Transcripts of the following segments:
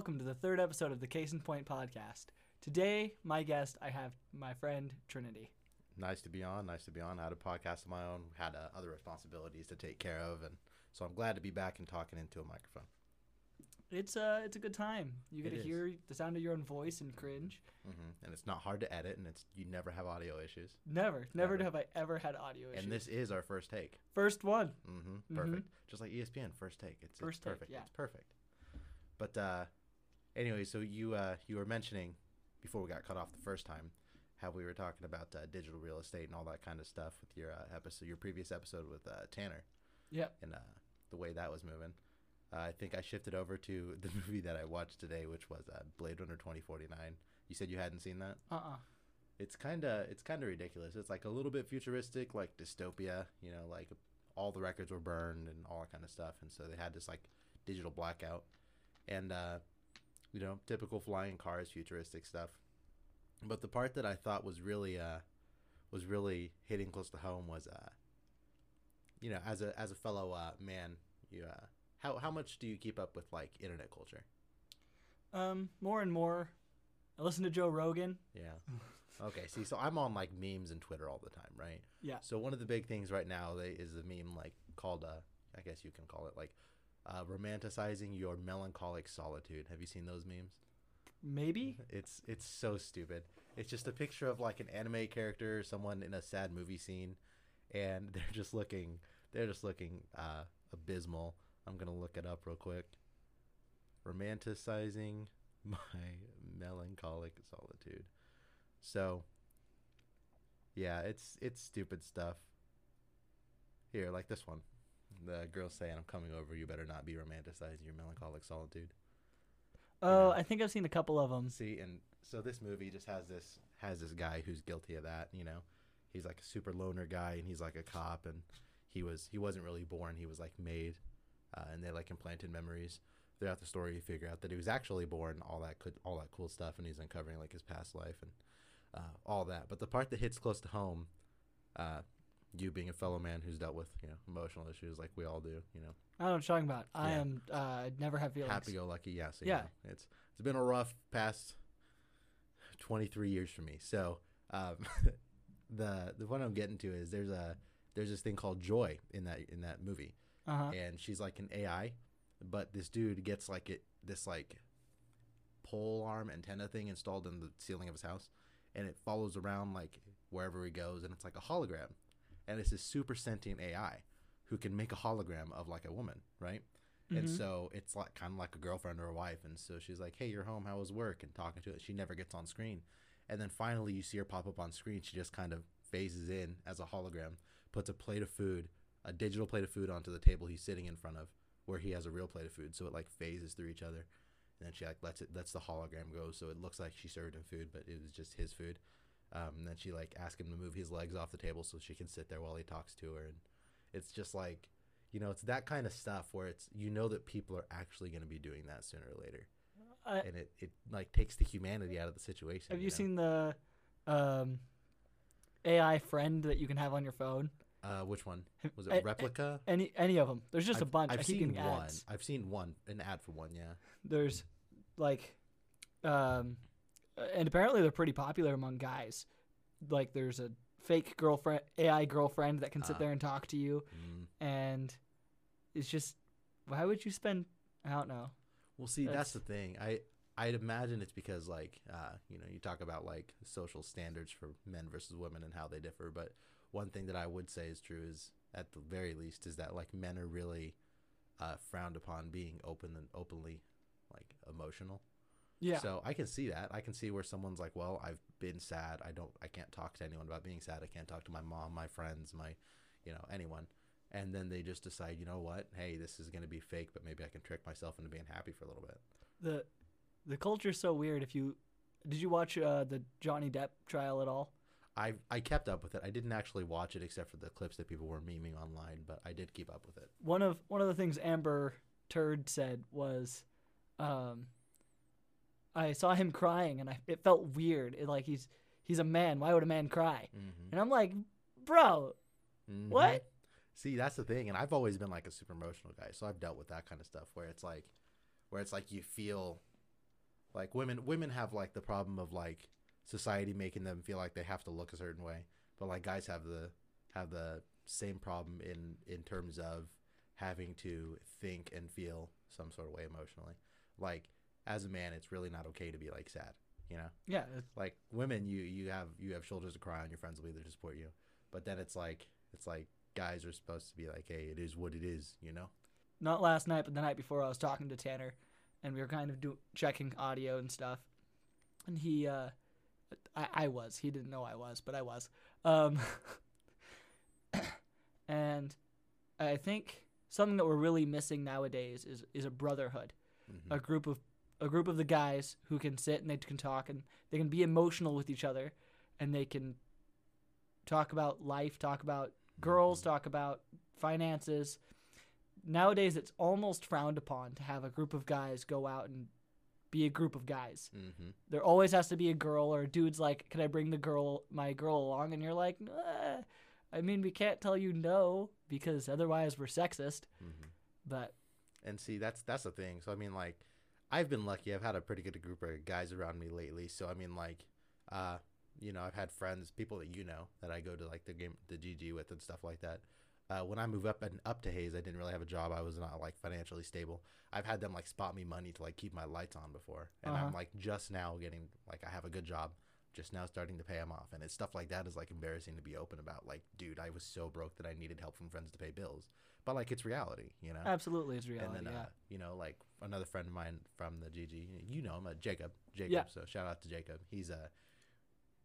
welcome to the third episode of the Kayson Point podcast. Today, my guest, I have my friend Trinity. Nice to be on. Nice to be on. I had a podcast of my own. Had uh, other responsibilities to take care of, and so I'm glad to be back and talking into a microphone. It's uh, it's a good time. You get It to is. hear the sound of your own voice and cringe. hmm And it's not hard to edit, and it's you never have audio issues. Never, never, Never. have I ever had audio issues. And this is our first take. first one. hmm Mhm. Perfect. Just like ESPN, first take. It's, First it's take, perfect. yeah. It's perfect. But uh, anyway, so you uh, you were mentioning before we got cut off the first time how we were talking about uh, digital real estate and all that kind of stuff with your uh, episode, your previous episode with uh, Tanner. Yep. and uh, the way that was moving. Uh, I think I shifted over to the movie that I watched today, which was uh, Blade Runner 2049. You said you hadn't seen that? Uh uh It's kind of it's kind of ridiculous. It's like a little bit futuristic, like dystopia. You know, like all the records were burned and all that kind of stuff, and so they had this like digital blackout, and uh, you know, typical flying cars, futuristic stuff. But the part that I thought was really uh, was really hitting close to home was uh, you know, as a as a fellow uh, man, you uh, how how much do you keep up with like internet culture? Um, more and more. I listen to Joe Rogan. Yeah. Okay. See, so I'm on like memes and Twitter all the time, right? Yeah. So one of the big things right now they, is a meme like called uh, I guess you can call it like uh, romanticizing your melancholic solitude. Have you seen those memes? Maybe. It's it's so stupid. It's just a picture of like an anime character, someone in a sad movie scene, and they're just looking they're just looking uh, abysmal. I'm gonna look it up real quick. Romanticizing my melancholic solitude. So yeah, it's it's stupid stuff. Here, like this one. The girl saying, "I'm coming over. You better not be romanticizing your melancholic solitude." Oh, Yeah. I think I've seen a couple of them. See, and so this movie just has this has this guy who's guilty of that. You know, he's like a super loner guy, and he's like a cop, and he was he wasn't really born. He was like made, uh, and they like implanted memories throughout the story. You figure out that he was actually born. All that could all that cool stuff, and he's uncovering like his past life and uh, all that. But the part that hits close to home, uh, you being a fellow man who's dealt with you know emotional issues like we all do. You know, I don't know what you're talking about. I Yeah. am. Uh, never have feelings. happy go lucky yeah so Yeah. yeah it's it's been a rough past 23 years for me so um the the one i'm getting to is there's a there's this thing called joy in that in that movie Uh huh. and she's like an ai but this dude gets like it this like pole arm antenna thing installed in the ceiling of his house and it follows around like wherever he goes and it's like a hologram and it's this super sentient ai who can make a hologram of like a woman right and Mhm. so it's like kind of like a girlfriend or a wife. And so she's like, "Hey, you're home. How was work?" And talking to it. She never gets on screen. And then finally, you see her pop up on screen. She just kind of phases in as a hologram, puts a plate of food, a digital plate of food, onto the table he's sitting in front of, where he has a real plate of food. So it like phases through each other. And then she like lets it lets the hologram go, so it looks like she served him food, but it was just his food. Um, and then she like asks him to move his legs off the table so she can sit there while he talks to her. And it's just like you know, it's that kind of stuff where it's you know that people are actually going to be doing that sooner or later, I, and it, it like takes the humanity out of the situation. have you know? seen the um, AI friend that you can have on your phone? uh, which one was a- a- it? Replika. Any any of them? There's just a I've- bunch. I've seen one. ads. I've seen one, an ad for one. Yeah. There's like, um, and apparently they're pretty popular among guys. Like there's a fake girlfriend, AI girlfriend that can sit Ah. there and talk to you, Mm. and it's just, why would you spend? I don't know. Well, see, that's, That's- the thing. I I'd imagine it's because like uh, you know you talk about like social standards for men versus women and how they differ. But one thing that I would say is true is at the very least is that like men are really uh, frowned upon being open and openly like emotional. Yeah. So I can see that. I can see where someone's like, "Well, I've been sad. I don't. I can't talk to anyone about being sad. I can't talk to my mom, my friends, my, you know, anyone." And then they just decide, you know what? Hey, this is going to be fake, but maybe I can trick myself into being happy for a little bit. the the culture's so weird. If you did you watch uh, the Johnny Depp trial at all? I I kept up with it. I didn't actually watch it except for the clips that people were memeing online, but I did keep up with it. One of one of the things Amber Turd said was, um, I saw him crying and I it felt weird. It, like he's he's a man. Why would a man cry? Mm-hmm. And I'm like, bro, what? See, that's the thing, and I've always been like a super emotional guy, so I've dealt with that kind of stuff where it's like, where it's like you feel, Like women, women have like the problem of like society making them feel like they have to look a certain way, but like guys have the have the same problem in in terms of having to think and feel some sort of way emotionally. Like as a man, it's really not okay to be like sad. You know, Yeah, like women, you you have you have shoulders to cry on. Your friends will be there to support you. But then it's like it's like guys are supposed to be like, hey, it is what it is. You know. not last night, but the night before, I was talking to Tanner, and we were kind of do- checking audio and stuff. And he, uh, I, I was. He didn't know I was, but I was. Um, and I think something that we're really missing nowadays is is a brotherhood, Mhm. a group of a group of the guys who can sit and they can talk and they can be emotional with each other, and they can talk about life, talk about girls, Mhm. talk about finances. Nowadays, it's almost frowned upon to have a group of guys go out and be a group of guys. Mhm. There always has to be a girl or a dude's like, "Can I bring the girl, my girl, along?" And you're like, "Nah, "I mean, we can't tell you no because otherwise we're sexist." Mhm. But And see, that's that's the thing. So I mean, like, I've been lucky. I've had a pretty good group of guys around me lately. So I mean, like, uh, you know, I've had friends, people that you know, that I go to like the game, the GG with, and stuff like that. Uh, when I moved up and up to Hays, I didn't really have a job. I was not like financially stable. I've had them like spot me money to like keep my lights on before, and Uh-huh. I'm like just now getting like I have a good job, just now starting to pay them off, and it's stuff like that is like embarrassing to be open about. Like, dude, I was so broke that I needed help from friends to pay bills, but like it's reality, you know. absolutely, it's reality. And then, yeah. uh, you know, like another friend of mine from the GG, you know him, uh, Jacob. Jacob. Yeah. So shout out to Jacob. He's a.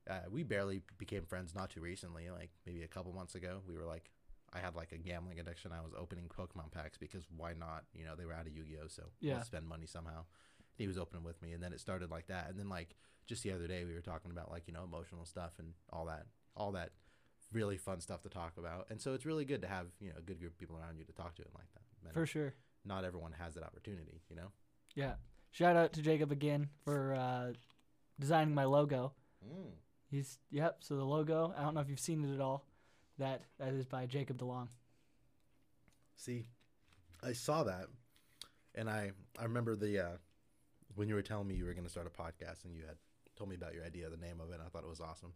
uh, we barely became friends not too recently, like maybe a couple months ago. We were like, I had like a gambling addiction. I was opening Pokemon packs because why not? You know, they were out of Yu Gi Oh, so Yeah. spend money somehow. He was opening with me, and then it started like that. And then like just the other day, we were talking about like you know emotional stuff and all that, all that really fun stuff to talk about. And so it's really good to have you know a good group of people around you to talk to and like that. And For sure. not everyone has that opportunity, you know. Yeah. Shout out to Jacob again for uh, designing my logo. Mm. He's yep. So the logo, I don't know if you've seen it at all. That that is by Jacob DeLong. See, I saw that, and I I remember the uh, when you were telling me you were going to start a podcast and you had told me about your idea, the name of it. And I thought it was awesome,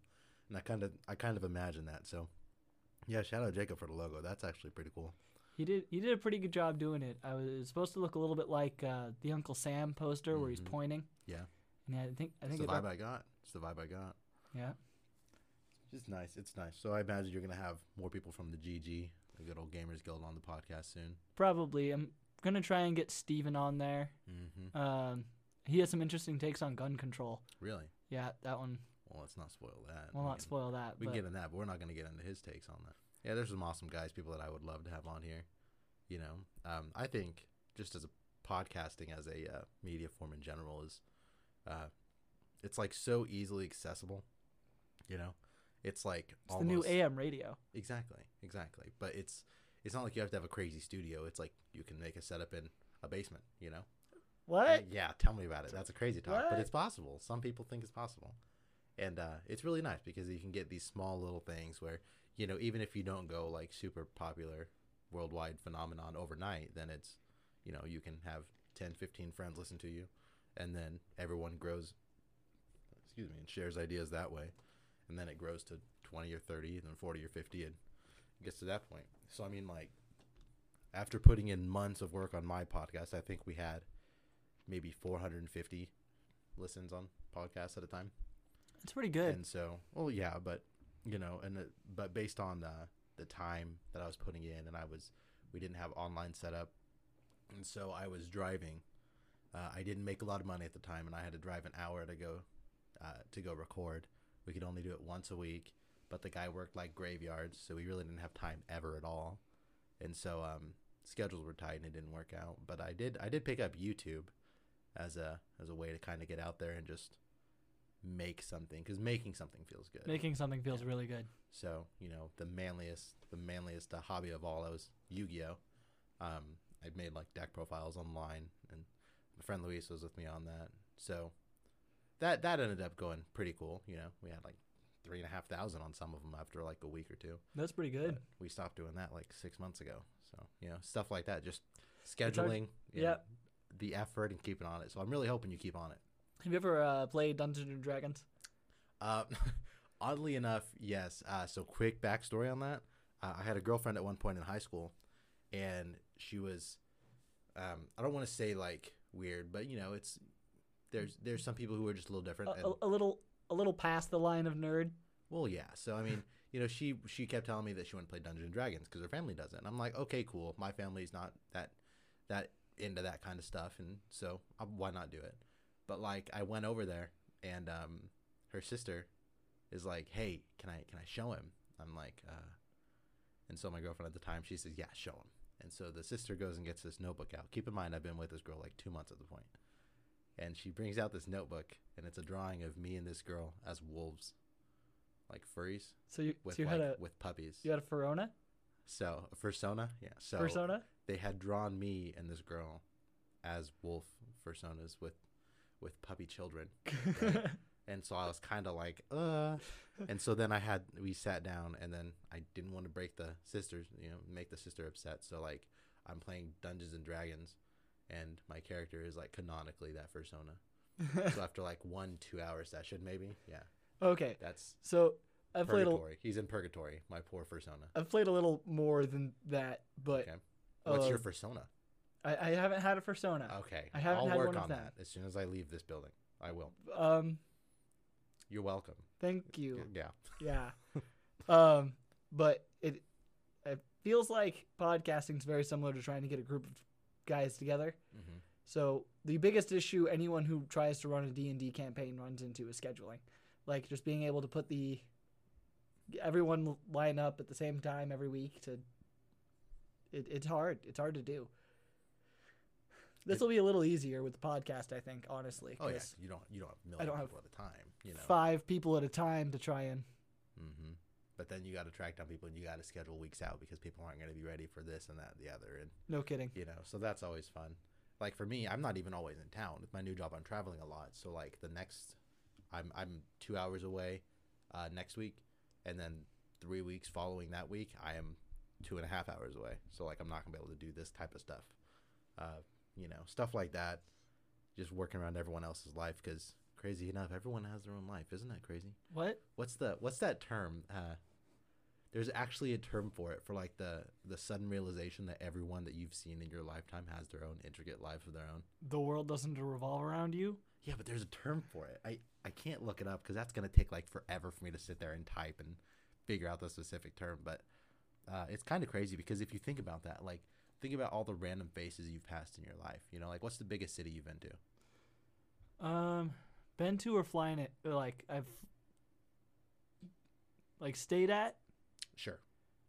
and I kind of I kind of imagine that. So, yeah, shout out Jacob for the logo. That's actually pretty cool. He did he did a pretty good job doing it. I was, it was supposed to look a little bit like uh, the Uncle Sam poster where he's Mhm. pointing. Yeah. And I think I think It's the vibe I got. It's the vibe I got. yeah. It's nice. It's nice. So I imagine you're gonna have more people from the GG, the good old Gamers Guild, on the podcast soon. Probably. I'm gonna try and get Steven on there. Mm-hmm. Um, he has some interesting takes on gun control. Really? Yeah, that one. Well, let's not spoil that. We'll We not can- spoil that. We can get in that, but we're not going to get into his takes on that. Yeah, there's some awesome guys, people that I would love to have on here. You know, um, I think just as a podcasting as a uh, media form in general is, uh, it's like so easily accessible. You know, it's like it's the new AM radio. Exactly, exactly. But it's it's not like you have to have a crazy studio. It's like you can make a setup in a basement. You know. What? Yeah, tell me about it. That's a crazy talk, but it's possible. Some people think it's possible, and uh, it's really nice because you can get these small little things where you know even if you don't go like super popular worldwide phenomenon overnight, then it's you know you can have 10, 15 friends listen to you, and then everyone grows. Excuse me, and shares ideas that way, and then it grows to twenty or thirty, and then forty or fifty, and gets to that point. So I mean, like after putting in months of work on my podcast, I think we had maybe 450 listens on podcasts at a time. It's pretty good. And so, well, yeah, but you know, and it, but based on the the time that I was putting in, and I was, we didn't have online setup, and so I was driving. Uh, I didn't make a lot of money at the time, and I had to drive an hour to go uh, to go record. We could only do it once a week, but the guy worked like graveyards, so we really didn't have time ever at all. And so um, schedules were tight, and it didn't work out. But I did I did pick up YouTube as a as a way to kind of get out there and just make something because making something feels good. Making something feels Yeah. really good. So you know the manliest, the manliest uh, hobby of all, was Yu-Gi-Oh. Um, I made like deck profiles online, and my friend Luis was with me on that. So that that ended up going pretty cool. You know, we had like three and a half thousand on some of them after like a week or two. That's pretty good. But we stopped doing that like six months ago. So you know, stuff like that, just scheduling, yeah. know, the effort and keeping on it. So I'm really hoping you keep on it. Have you ever uh, played Dungeons and Dragons? Uh, oddly enough, yes. Uh, so quick backstory on that. Uh, I had a girlfriend at one point in high school, and she was, um, I don't want to say like weird, but you know, it's there's there's some people who are just a little different. A, and, a, little a little past the line of nerd. well, yeah. So I mean, you know, she she kept telling me that she wanted to play Dungeons and Dragons because her family does it, and I'm like, okay, cool. My family's not that that into that kind of stuff, and so uh, why not do it? But like, I went over there, and um, her sister is like, hey, can I can I show him? I'm like, uh, and so my girlfriend at the time, she says, yeah, show him. And so the sister goes and gets this notebook out. Keep in mind, I've been with this girl like two months at the point. And she brings out this notebook, and it's a drawing of me and this girl as wolves, like furries So you with so you like had a with puppies. you had a Verona So a persona, yeah. So persona. they had drawn me and this girl as wolf personas with with puppy children, and so I was kind of like, uh. And so then I had we sat down, and then I didn't want to break the sisters, you know, make the sister upset. So like I'm playing Dungeons and Dragons, and my character is like canonically that persona. so after like one two hour session, maybe, yeah, okay, that's so I've played a, purgatory. He's in purgatory. My poor persona. I've played a little more than that, but Okay. What's uh, your persona? I, I haven't had a persona. Okay. I haven't I'll had work one on them. that as soon as I leave this building. I will. Um, You're welcome. thank you. Yeah. Yeah. um, but it it feels like podcasting is very similar to trying to get a group of guys together. hmm So the biggest issue anyone who tries to run a D&D campaign runs into is scheduling. Like just being able to put the everyone line up at the same time every week to it, it's hard. It's hard to do. This will be a little easier with the podcast, I think, honestly. Oh yeah. You don't. You don't have a I million don't have people at a time. You know. Five people at a time to try and hmm But then you got to track down people, and you got to schedule weeks out because people aren't going to be ready for this and that, and the other, and no kidding. you know. So that's always fun. Like for me, I'm not even always in town. With my new job, I'm traveling a lot. So like the next, I'm I'm two hours away, uh, next week, and then three weeks following that week, I am two and a half hours away. So like I'm not gonna be able to do this type of stuff, uh, you know, stuff like that. Just working around everyone else's life because crazy enough, everyone has their own life. Isn't that crazy? What? What's the what's that term? Uh, there's actually a term for it for like the the sudden realization that everyone that you've seen in your lifetime has their own intricate life of their own. The world doesn't revolve around you? Yeah, but there's a term for it. I I can't look it up because that's gonna take like forever for me to sit there and type and figure out the specific term. But uh, it's kind of crazy because if you think about that, like think about all the random faces you've passed in your life. You know, like what's the biggest city you've been to? Um, been to or flying it? Like I've like stayed at. Sure,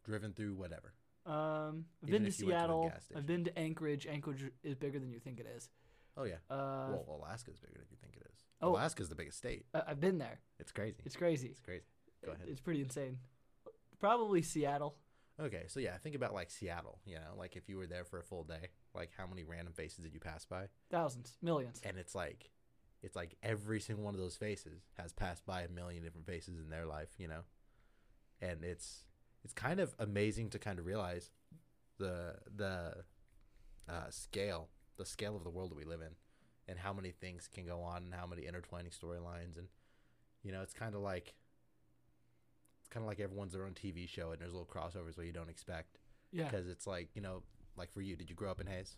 driven through whatever. Um, I've Even been to went to Seattle. I've been to Anchorage. Anchorage is bigger than you think it is. Oh yeah. Uh, well, Alaska's bigger than you think it is. oh. Alaska's the biggest state. I- I've been there. It's crazy. It's crazy. It's crazy. Go ahead. It's pretty insane. Probably Seattle. Okay, so yeah, think about like Seattle. You know, like if you were there for a full day, like how many random faces did you pass by? Thousands, millions. And it's like, it's like every single one of those faces has passed by a million different faces in their life. You know, and it's it's kind of amazing to kind of realize the the uh, scale, the scale of the world that we live in, and how many things can go on, and how many intertwining storylines, and you know, it's kind of like kind of like everyone's their own TV show, and there's little crossovers where you don't expect Yeah, because it's like you know, like for you, did you grow up in Hays?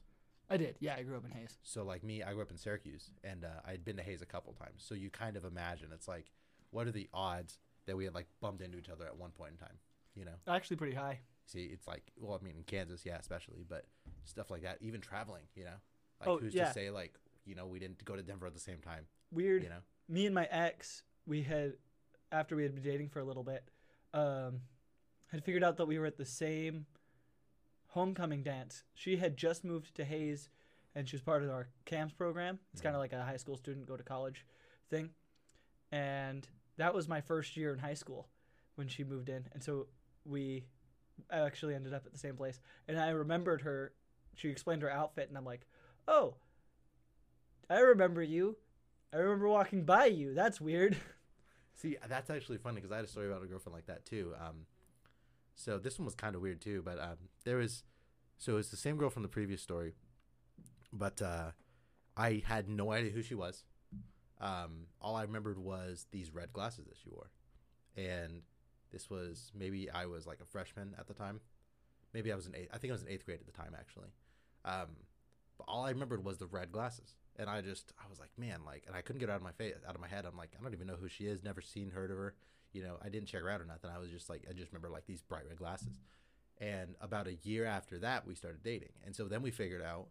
I did. Yeah, I grew up in Hays. So like me, I grew up in Syracuse, and uh, I'd been to Hays a couple times. So you kind of imagine it's like, what are the odds that we had like bumped into each other at one point in time? You know, Actually, pretty high. see, it's like, well, I mean, in Kansas, yeah, especially, but stuff like that, even traveling, you know, like Oh, who's yeah. to say like, you know, we didn't go to Denver at the same time, Weird. you know? me and my ex, we had after we had been dating for a little bit, um, had figured out that we were at the same homecoming dance. She had just moved to Hays, and she was part of our KAMS program. It's kind of like a high school student go to college thing, and that was my first year in high school when she moved in, and so we actually ended up at the same place. And I remembered her. She explained her outfit, and I'm like, oh. I remember you. I remember walking by you. That's weird. See, that's actually funny because I had a story about a girlfriend like that too. Um, so this one was kind of weird too, but um, there was, so it's the same girl from the previous story, but uh, I had no idea who she was. Um, all I remembered was these red glasses that she wore, and this was maybe I was like a freshman at the time. Maybe I was in eighth. I think I was in eighth grade at the time actually. Um, but all I remembered was the red glasses, and I just I was like, man, like, and I couldn't get out of my face, out of my head. I'm like, I don't even know who she is. Never seen, heard of her. You know, I didn't check her out or nothing. I was just like, I just remember like these bright red glasses. And about a year after that, we started dating, and so then we figured out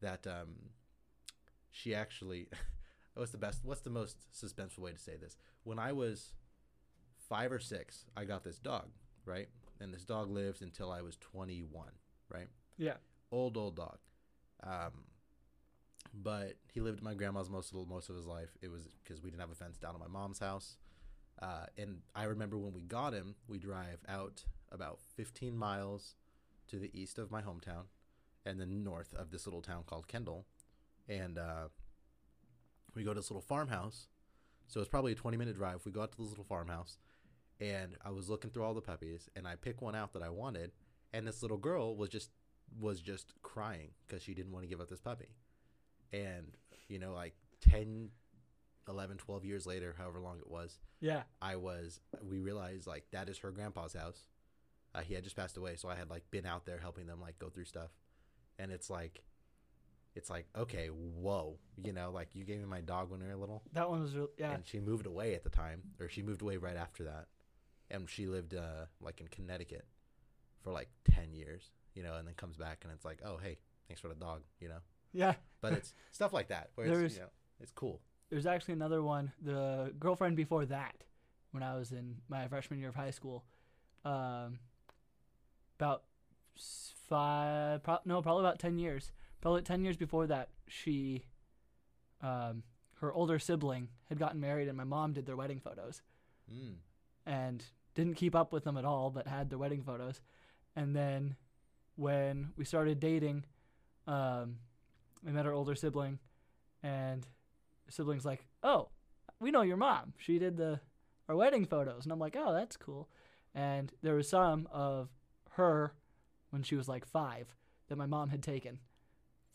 that um, she actually. what's the best? What's the most suspenseful way to say this? When I was five or six, I got this dog, right? And this dog lived until I was 21, right? Yeah. Old old dog. Um, but he lived at my grandma's most of most of his life. It was because we didn't have a fence down at my mom's house. Uh, and I remember when we got him, we drive out about 15 miles to the east of my hometown, and then north of this little town called Kendall, and uh, we go to this little farmhouse. So it's probably a 20 minute drive. We go out to this little farmhouse, and I was looking through all the puppies, and I picked one out that I wanted, and this little girl was just was just crying because she didn't want to give up this puppy and you know like 10 11 12 years later however long it was Yeah. i was we realized like that is her grandpa's house uh, he had just passed away so i had like been out there helping them like go through stuff and it's like it's like okay whoa you know like you gave me my dog when we were little That one was real. Yeah. and she moved away at the time or she moved away right after that and she lived uh like in connecticut for like 10 years you know and then comes back and it's like oh hey thanks for the dog you know yeah. but it's stuff like that where it's, you know, it's cool There's actually another one. The girlfriend before that, when I was in my freshman year of high school, um, about s- five, pro- no, probably about ten years. Probably ten years before that, she, um, her older sibling had gotten married, and my mom did their wedding photos, mm. and didn't keep up with them at all, but had their wedding photos. And then, when we started dating, um, I met her older sibling, and sibling's like, "Oh, we know your mom. She did the our wedding photos." And I'm like, "Oh, that's cool." And there was some of her when she was like five that my mom had taken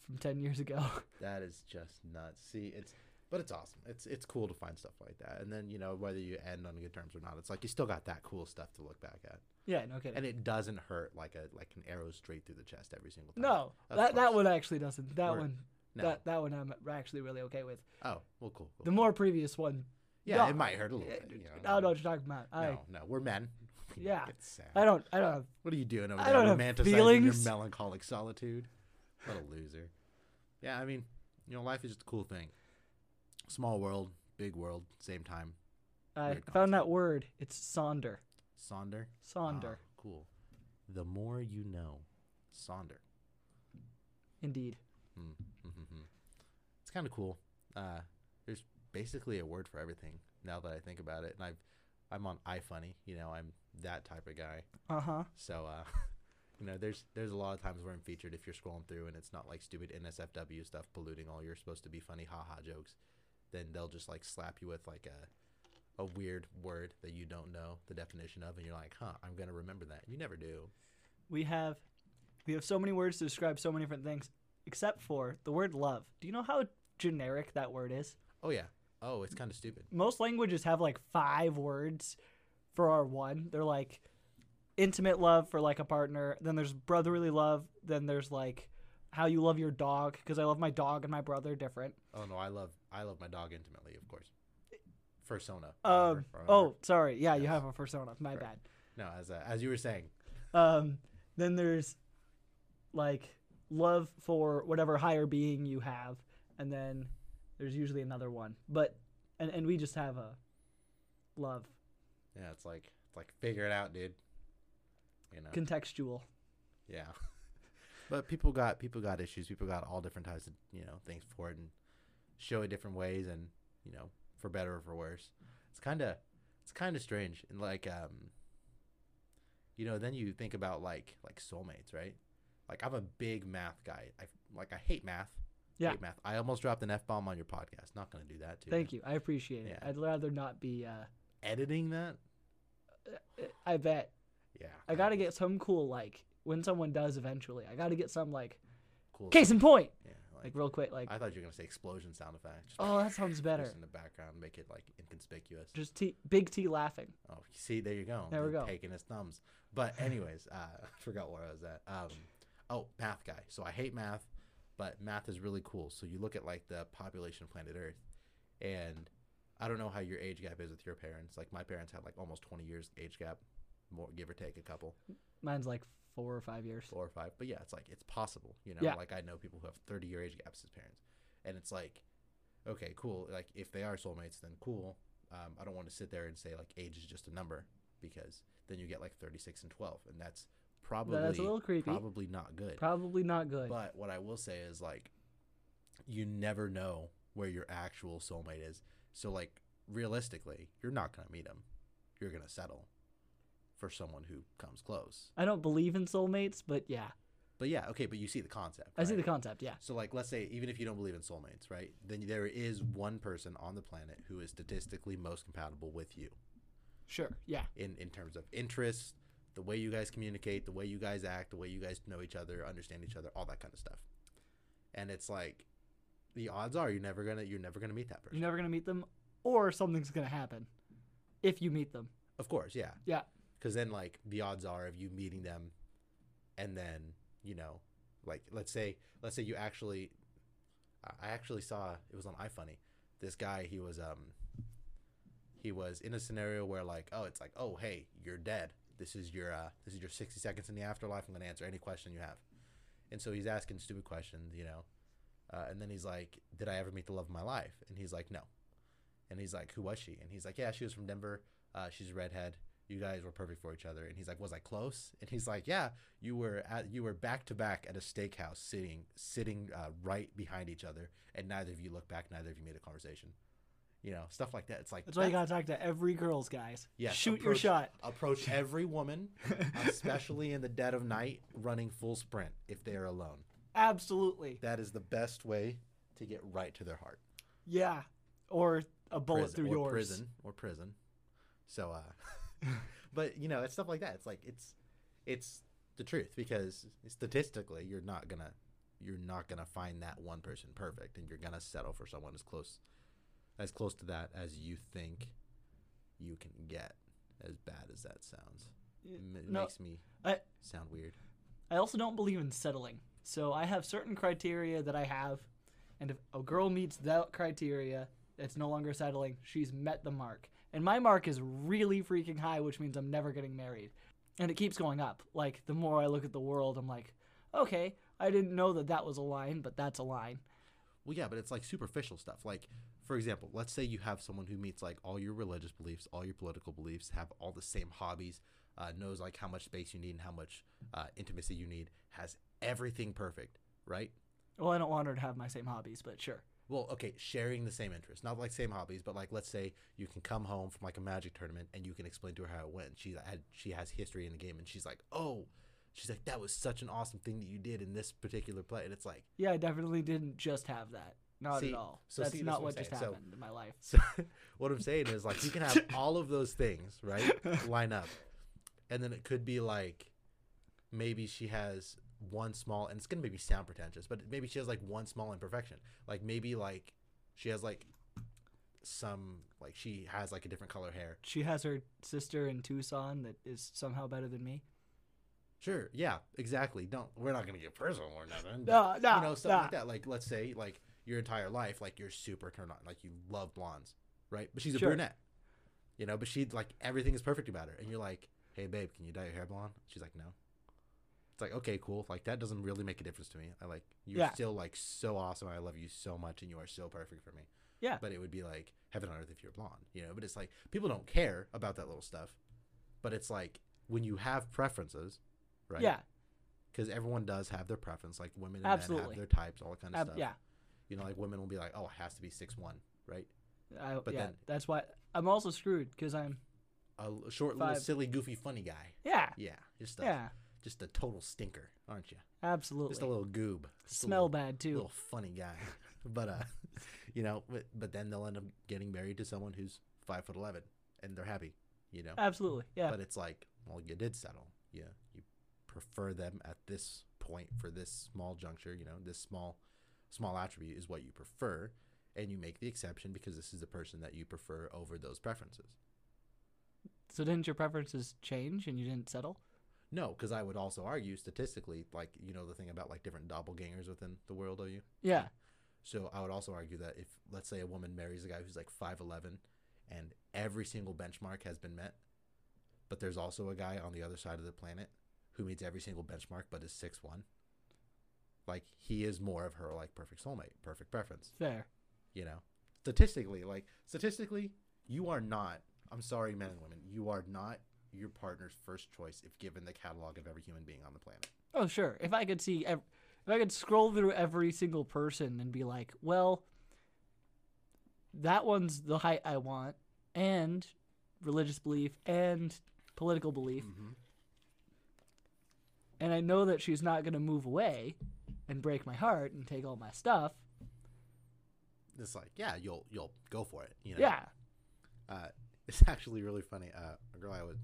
from ten years ago. that is just nuts see it's but it's awesome it's it's cool to find stuff like that and then you know whether you end on good terms or not it's like you still got that cool stuff to look back at yeah, no kidding. and it doesn't hurt like a like an arrow straight through the chest every single time no, Of that that one actually doesn't. That Or- one, no that that one, I'm actually really okay with. oh well cool, cool. The more previous one, yeah no, it might hurt a little bit you know, I don't know what you're talking about. I no no we're men Yeah. it's sad I don't I don't have What are you doing over there? I there? don't have Romanticizing feelings. your melancholic solitude. What a loser. Yeah, I mean, you know, life is just a cool thing. Small world, big world, same time. I found that word. It's sonder. Sonder. Sonder. Ah, cool. The more you know. Sonder. Indeed. Mm, mm-hmm. It's kind of cool. Uh, there's basically a word for everything now that I think about it, and I've I'm on iFunny. You know, I'm that type of guy. Uh huh. So, uh, you know, there's there's a lot of times where I'm featured if you're scrolling through and it's not like stupid NSFW stuff polluting all your supposed to be funny haha jokes. Then they'll just like slap you with like a a weird word that you don't know the definition of, and you're like, huh, I'm gonna remember that. You never do. We have we have so many words to describe so many different things, except for the word love. Do you know how generic that word is? Oh yeah. Oh, it's kind of stupid. Most languages have like five words for our one. They're like intimate love for like a partner. Then there's brotherly love. Then there's like how you love your dog because I love my dog and my brother different. Oh no, I love I love my dog intimately, of course. Persona. Um. remember- remember? Oh, sorry. Yeah, you have a persona. My Right. bad. no, as uh, as you were saying. Um, then there's like love for whatever higher being you have, and then there's usually another one. But and and we just have a love Yeah, it's like it's like figure it out, dude. You know. contextual. Yeah. but people got people got issues. People got all different types of you know things for it and show it different ways and you know for better or for worse. It's kind of it's kind of strange and like um you know then you think about like like soulmates right like i'm a big math guy i like i hate math Yeah. hate math i almost dropped an f-bomb on your podcast not gonna do that too Thank you. I appreciate it. Yeah. I'd rather not be. Uh, editing that I bet yeah I got to get some cool like when someone does eventually. I got to get some like cool case in point. yeah Like real quick, like I thought you were gonna say explosion sound effect. Just oh, that sounds better. just in the background, make it like inconspicuous. Just T, big T laughing. Oh, see, there you go. There we go. Taking his thumbs. But anyways, uh, I forgot where I was at. Um, oh, math guy. So I hate math, but math is really cool. So you look at like the population of planet Earth, and I don't know how your age gap is with your parents. Like my parents had like almost twenty years age gap, more give or take a couple, Mine's like four or five years. four or five. But yeah, it's like it's possible. You know, Yeah. like I know people who have thirty year age gaps as parents, and it's like, okay, cool. Like if they are soulmates, then cool. Um, I don't want to sit there and say like age is just a number because then you get like 36 and 12 and that's probably That's a little creepy. probably not good Probably not good. but what i will say is like you never know where your actual soulmate is so like realistically you're not going to meet him you're going to settle for someone who comes close I don't believe in soulmates, but yeah, but yeah okay but you see the concept I see the concept. Yeah, So, like, let's say even if you don't believe in soulmates, right? Then there is one person on the planet who is statistically most compatible with you sure. Yeah, in in terms of interests, the way you guys communicate, the way you guys act, the way you guys know each other, understand each other, all that kind of stuff. And it's like, the odds are you're never gonna you're never gonna meet that person. you're never gonna meet them, or something's gonna happen if you meet them. of course, yeah, Yeah, because then like the odds are of you meeting them, and then you know, like let's say let's say you actually, I- actually saw it was on iFunny. This guy he was um, he was in a scenario where like oh it's like oh hey you're dead. This is your uh this is your sixty seconds in the afterlife. I'm gonna answer any question you have, and so he's asking stupid questions, you know, uh, and then he's like, did I ever meet the love of my life? And he's like, no. And he's like, who was she? And he's like, yeah, she was from Denver. Uh, she's a redhead you guys were perfect for each other and he's like was i close and he's like yeah you were at you were back to back at a steakhouse sitting sitting uh, right behind each other and neither of you looked back neither of you made a conversation you know stuff like that it's like that's why you gotta talk to every girls, guys. Yeah, shoot your shot. approach every woman especially in the dead of night running full sprint if they are alone Absolutely. that is the best way to get right to their heart Yeah, or a bullet prison, through or yours. prison or prison. So, uh, but you know, it's stuff like that. It's like it's it's the truth because statistically, you're not gonna you're not gonna find that one person perfect, and you're gonna settle for someone as close as close to that as you think you can get. As bad as that sounds, it No, makes me I- sound weird. I also don't believe in settling. So I have certain criteria that I have, and if a girl meets that criteria, it's no longer settling. She's met the mark. And my mark is really freaking high, which means I'm never getting married. And it keeps going up. Like, the more I look at the world, I'm like, okay, I didn't know that that was a line, but that's a line. Well, yeah, but it's like superficial stuff. Like, for example, let's say you have someone who meets like all your religious beliefs, all your political beliefs, have all the same hobbies, uh, knows like how much space you need and how much uh, intimacy you need, has everything perfect, right? Well, I don't want her to have my same hobbies, but sure. Well, okay, sharing the same interests, not like same hobbies, but like let's say you can come home from like a magic tournament and you can explain to her how it went. She had she has history in the game and she's like, oh, she's like that was such an awesome thing that you did in this particular play, and it's like. Yeah, I definitely didn't just have that. Not See, at all. so that's see, that's not what what just saying. So- happened in my life. So what I'm saying is like you can have all of those things, right? Line up. And then it could be like maybe she has one small and it's gonna maybe sound pretentious, but maybe she has like one small imperfection. Like maybe like she has like some like she has like a different color hair. She has her sister in Tucson that is somehow better than me. Sure, yeah, exactly. Don't we're not gonna get personal or nothing. but, No, no, you know, stuff no. like that. Like let's say like your entire life, like you're super turned on, like you love blondes, right? But she's a Sure. brunette. You know, but she like everything is perfect about her. And you're like, Hey babe, can you dye your hair blonde? She's like, No. It's like, okay, cool. Like that doesn't really make a difference to me. I like you're Yeah. still like so awesome. I love you so much and you are so perfect for me. Yeah. But it would be like heaven on earth if you're blonde, you know. But it's like people don't care about that little stuff. But it's like when you have preferences, right? Yeah, because everyone does have their preference. Like women and men Absolutely. have their types, all that kind of ab- stuff. yeah. You know, like women will be like, "Oh, it has to be six one, right?" I, But yeah, then- that's why I'm also screwed because I'm a short, little, silly, goofy, funny guy. yeah, Yeah, just stuff yeah, just a total stinker, aren't you? absolutely. Just a little goob. Just Smell little, bad too. little funny guy. but uh, you know, but, but then they'll end up getting married to someone who's five foot eleven, and they're happy. You know. Absolutely, yeah, But it's like, well, you did settle. Yeah, you prefer them at this point for this small juncture. You know, this small small attribute is what you prefer, and you make the exception because this is the person that you prefer over those preferences. So didn't your preferences change and you didn't settle? No, because I would also argue statistically, like you know the thing about like different doppelgangers within the world of you. Yeah. So I would also argue that if let's say a woman marries a guy who's like five eleven, and every single benchmark has been met, but there's also a guy on the other side of the planet who meets every single benchmark but is six one. Like he is more of her like perfect soulmate, perfect preference. Fair. You know, statistically, like statistically, you are not. I'm sorry, men and women, you are not your partner's first choice if given the catalog of every human being on the planet. Oh, sure. If I could see, ev- if I could scroll through every single person and be like, well, that one's the height I want, and religious belief, and political belief, Mm-hmm. and I know that she's not going to move away and break my heart and take all my stuff. It's like, yeah, you'll you'll go for it. You know. Yeah. Uh, it's actually really funny. Uh, a girl I would,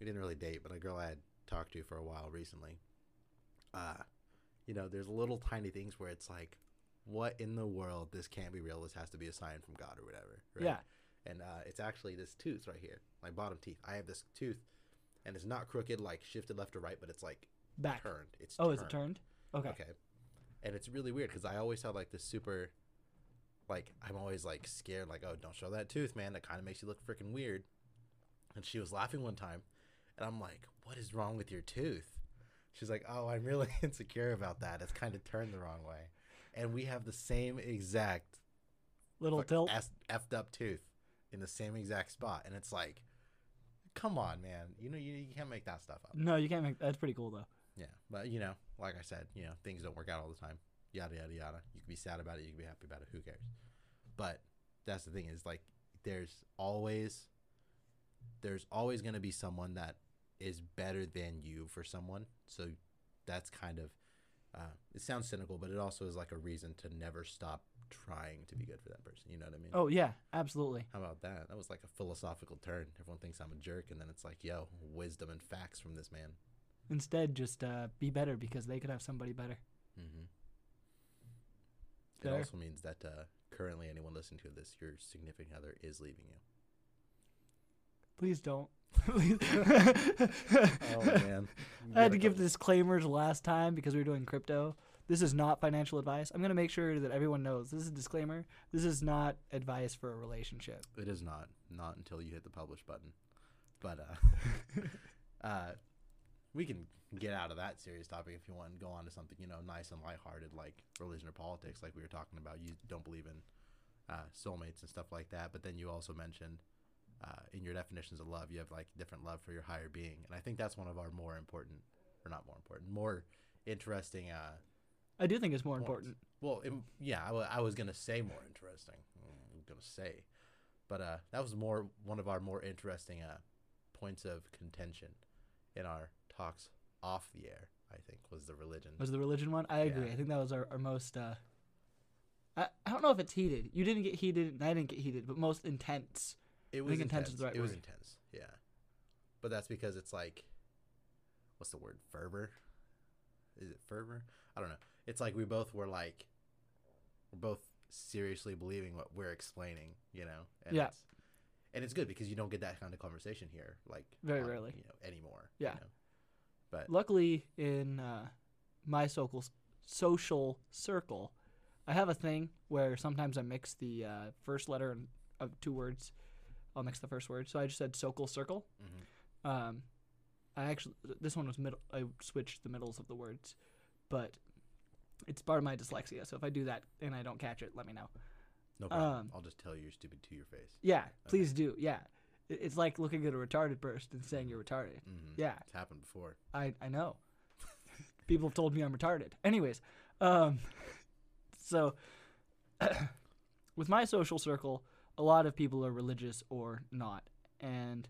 we didn't really date, but a girl I had talked to for a while recently. Uh, you know, there's little tiny things where it's like, what in the world? This can't be real. This has to be a sign from God or whatever. Right? Yeah. And uh, it's actually this tooth right here, my bottom teeth. I have this tooth, and it's not crooked, like shifted left or right, but it's like Back. turned. It's Oh, is it turned? Okay. Okay. And it's really weird because I always had like this super, like I'm always like scared, like oh don't show that tooth, man. That kind of makes you look freaking weird. And she was laughing one time, and I'm like, what is wrong with your tooth? She's like, oh, I'm really insecure about that. It's kind of turned the wrong way, and we have the same exact Little tilt. ass- effed up tooth in the same exact spot, and it's like, come on, man. You know you, you can't make that stuff up. No, you can't make. That's pretty cool though. Yeah, but you know, like I said, you know, things don't work out all the time. Yada yada yada. You can be sad about it. You can be happy about it. Who cares? But that's the thing is like, there's always, there's always going to be someone that is better than you for someone. So that's kind of, uh, it sounds cynical, but it also is like a reason to never stop trying to be good for that person. You know what I mean? Oh yeah, absolutely. How about that? That was like a philosophical turn. Everyone thinks I'm a jerk, and then it's like, yo, wisdom and facts from this man. Instead, just uh, be better because they could have somebody better. Mm-hmm. It also means that uh, currently anyone listening to this, your significant other is leaving you. Please don't. Please. Oh man, I had to give disclaimers last time because we were doing crypto. This is not financial advice. I'm going to make sure that everyone knows this is a disclaimer. This is not advice for a relationship. It is not not until you hit the publish button, but uh, uh, we can get out of that serious topic if you want and go on to something you know nice and lighthearted like religion or politics, like we were talking about. You don't believe in uh, soulmates and stuff like that, but then you also mentioned uh, in your definitions of love, you have like different love for your higher being, and I think that's one of our more important, or not more important, more interesting. Uh, I do think it's more points. important. Well, im yeah, I was gonna say more interesting. I'm gonna say, but uh, that was more one of our more interesting uh, points of contention in our talks off the air. I think was the religion. Was the religion one? I agree. Yeah. I think that was our, our most. Uh, I, I don't know if it's heated. You didn't get heated, and I didn't get heated, but most intense. It was intense intense. is the right it was intense. Yeah, but that's because it's like, what's the word? Fervor. Is it fervor? I don't know. It's like we both were like, we're both seriously believing what we're explaining. You know. And Yeah. It's, and it's good because you don't get that kind of conversation here, like Very on, rarely. you know, anymore. Yeah. You know? But Luckily, in uh, my social social circle, I have a thing where sometimes I mix the uh, first letter of two words. I'll mix the first word. So I just said social circle. Mhm. Um, I actually this one was middle. I switched the middles of the words, but it's part of my dyslexia. So if I do that and I don't catch it, let me know. no problem. um, I'll just tell you you're stupid to your face. Yeah, please do. Yeah, it's like looking at a retarded person and saying you're retarded. hmm Yeah, It's happened before. I I know. People have told me I'm retarded. Anyways, um, so with my social circle, a lot of people are religious or not, and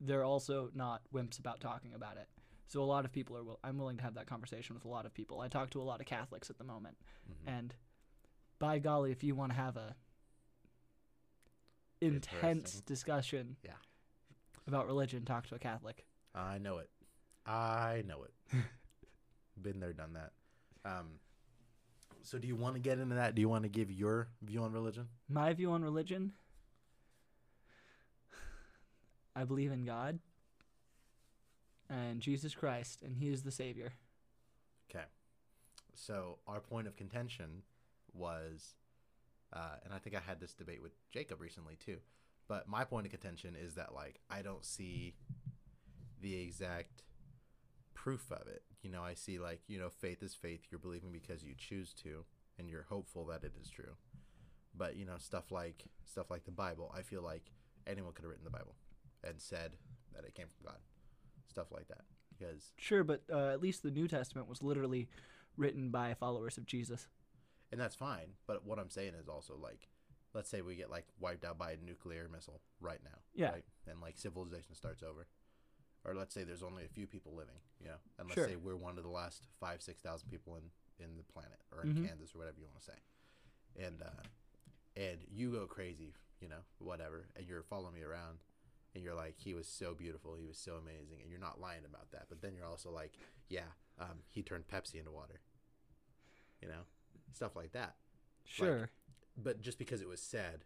they're also not wimps about talking about it. So a lot of people are. Will- I'm willing to have that conversation with a lot of people. I talk to a lot of Catholics at the moment, Mhm. and by golly, if you want to have a intense discussion Yeah. about religion, talk to a Catholic. I know it. I know it. Been there, done that. Um, So do you want to get into that? Do you want to give your view on religion? My view on religion I believe in God and Jesus Christ, and He is the Savior. Okay. So our point of contention was, uh, and I think I had this debate with Jacob recently too. But my point of contention is that like I don't see the exact proof of it. You know, I see like you know faith is faith. You're believing because you choose to, and you're hopeful that it is true. But you know stuff like stuff like the Bible. I feel like anyone could have written the Bible and said that it came from God. Stuff like that because Sure, but uh, at least the New Testament was literally written by followers of Jesus. And that's fine. But what I'm saying is also like, let's say we get like wiped out by a nuclear missile right now, Yeah. right? and like civilization starts over, or let's say there's only a few people living, you know, and let's Sure. say we're one of the last five six thousand people in in the planet or in Mhm. Kansas or whatever you want to say, and uh, and you go crazy, you know, whatever, and you're following me around. And you're like, he was so beautiful, he was so amazing, and you're not lying about that. But then you're also like, yeah, um, he turned Pepsi into water, you know, stuff like that Sure. but just because it was said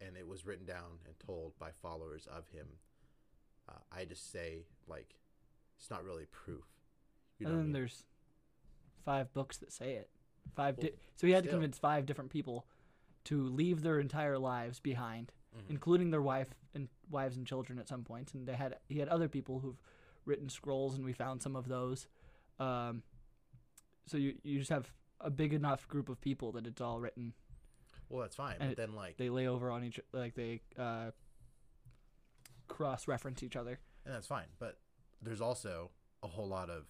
and it was written down and told by followers of him uh, i just say like it's not really proof you know and what I then mean? there's five books that say it. Five. Well, di- so he had to convince five different people to leave their entire lives behind, Mhm. including their wife and wives and children at some points. And they had he had other people who've written scrolls, and we found some of those. Um, so you you just have a big enough group of people that it's all written. well that's fine and but then like They lay over on each like they uh, cross reference each other. and that's fine but there's also a whole lot of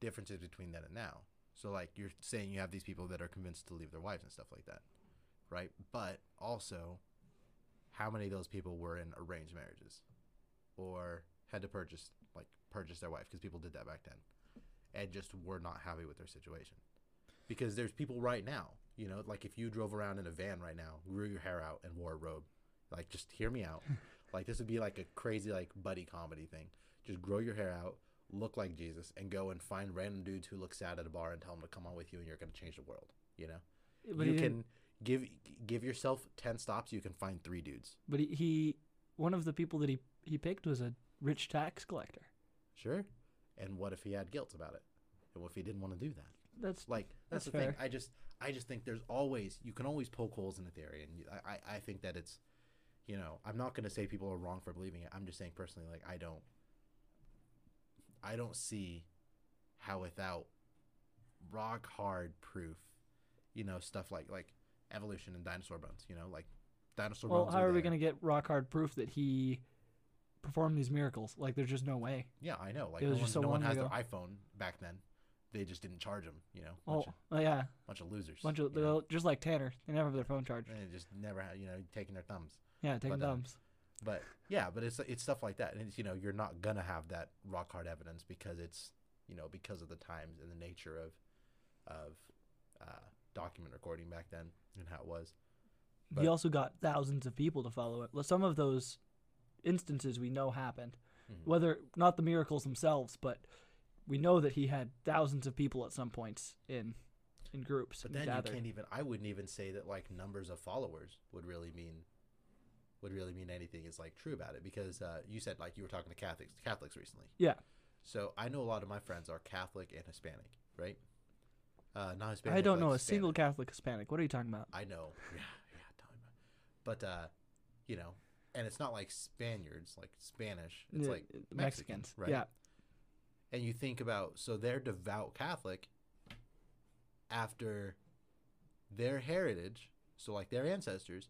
differences between then and now so like you're saying you have these people that are convinced to leave their wives and stuff like that right but also how many of those people were in arranged marriages or had to purchase like purchase their wife because people did that back then and just were not happy with their situation because there's people right now you know like if you drove around in a van right now grew your hair out and wore a robe like just hear me out. Like this would be like a crazy like buddy comedy thing. Just grow your hair out look like jesus and go and find random dudes who look sad at a bar and tell them to come on with you and you're going to change the world you know? But you can give give yourself 10 stops you can find three dudes. But he, he one of the people that he he picked was a rich tax collector. sure. And what if he had guilt about it? And what if he didn't want to do that That's like that's, That's the thing i just i just think there's always you can always poke holes in a theory and I, I i think that it's you know i'm not going to say people are wrong for believing it i'm just saying personally like i don't i don't see how without rock hard proof you know stuff like like evolution and dinosaur bones you know like dinosaur well. bones How are we gonna get rock hard proof that he performed these miracles? Like, there's just no way. yeah i know like It no was one, so no one has ago. their iphone back then they just didn't charge them you know Oh, bunch, of, oh, yeah, bunch of losers bunch of you know? they're just like Tanner. They never have their phone charged. and they just never had you know taking their thumbs Yeah, taking But, um, thumbs. But yeah, but it's it's stuff like that, and it's you know you're not gonna have that rock hard evidence because it's you know because of the times and the nature of of uh, document recording back then and how it was. he but- also got thousands of people to follow it. Well, Some of those instances we know happened, Mhm. whether not the miracles themselves, but we know that he had thousands of people at some points in in groups But then you can't even. I wouldn't even say that like numbers of followers would really mean would really mean anything is like true about it because uh, you said like you were talking to Catholics Catholics recently. Yeah. So I know a lot of my friends are Catholic and Hispanic, right? Uh, not Hispanic. I don't like know a Hispanic. single Catholic Hispanic. What are you talking about? I know. Yeah, yeah, me about. But uh, you know, and it's not like Spaniards, like Spanish. It's like uh, Mexicans, right? Yeah, And you think about so they're devout Catholic after their heritage, so like their ancestors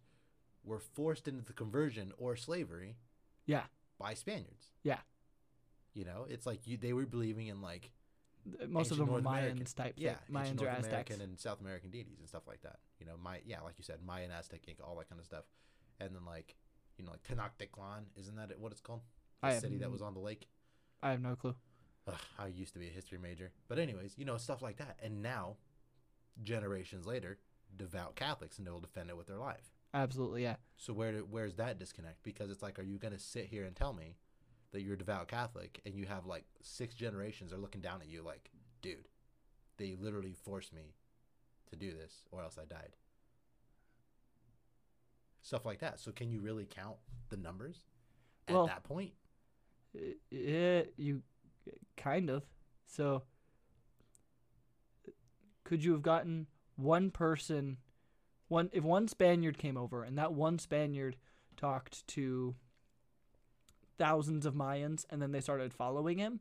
were forced into the conversion or slavery yeah. by Spaniards. Yeah. You know, it's like you they were believing in like Most of them were North Mayans American- type. yeah, thing. ancient Mayans or Aztecs. American and South American deities and stuff like that. You know, my yeah, like you said, Mayan, Aztec, Inca, all that kind of stuff. And then like you know, like Tenochtitlan, isn't that what it's called? The I have city that was on the lake. I have no clue. Ugh, I used to be a history major, but anyways, you know, stuff like that. And now, generations later, devout Catholics and they'll defend it with their life. Absolutely, yeah. So where do- where's that disconnect? Because it's like, are you gonna sit here and tell me that you're a devout Catholic and you have like six generations are looking down at you like, dude, they literally forced me to do this, or else I died. Stuff like that. So can you really count the numbers at Well- that point? Yeah, you kind of. So, could you have gotten one person, one if one Spaniard came over and that one Spaniard talked to thousands of Mayans and then they started following him?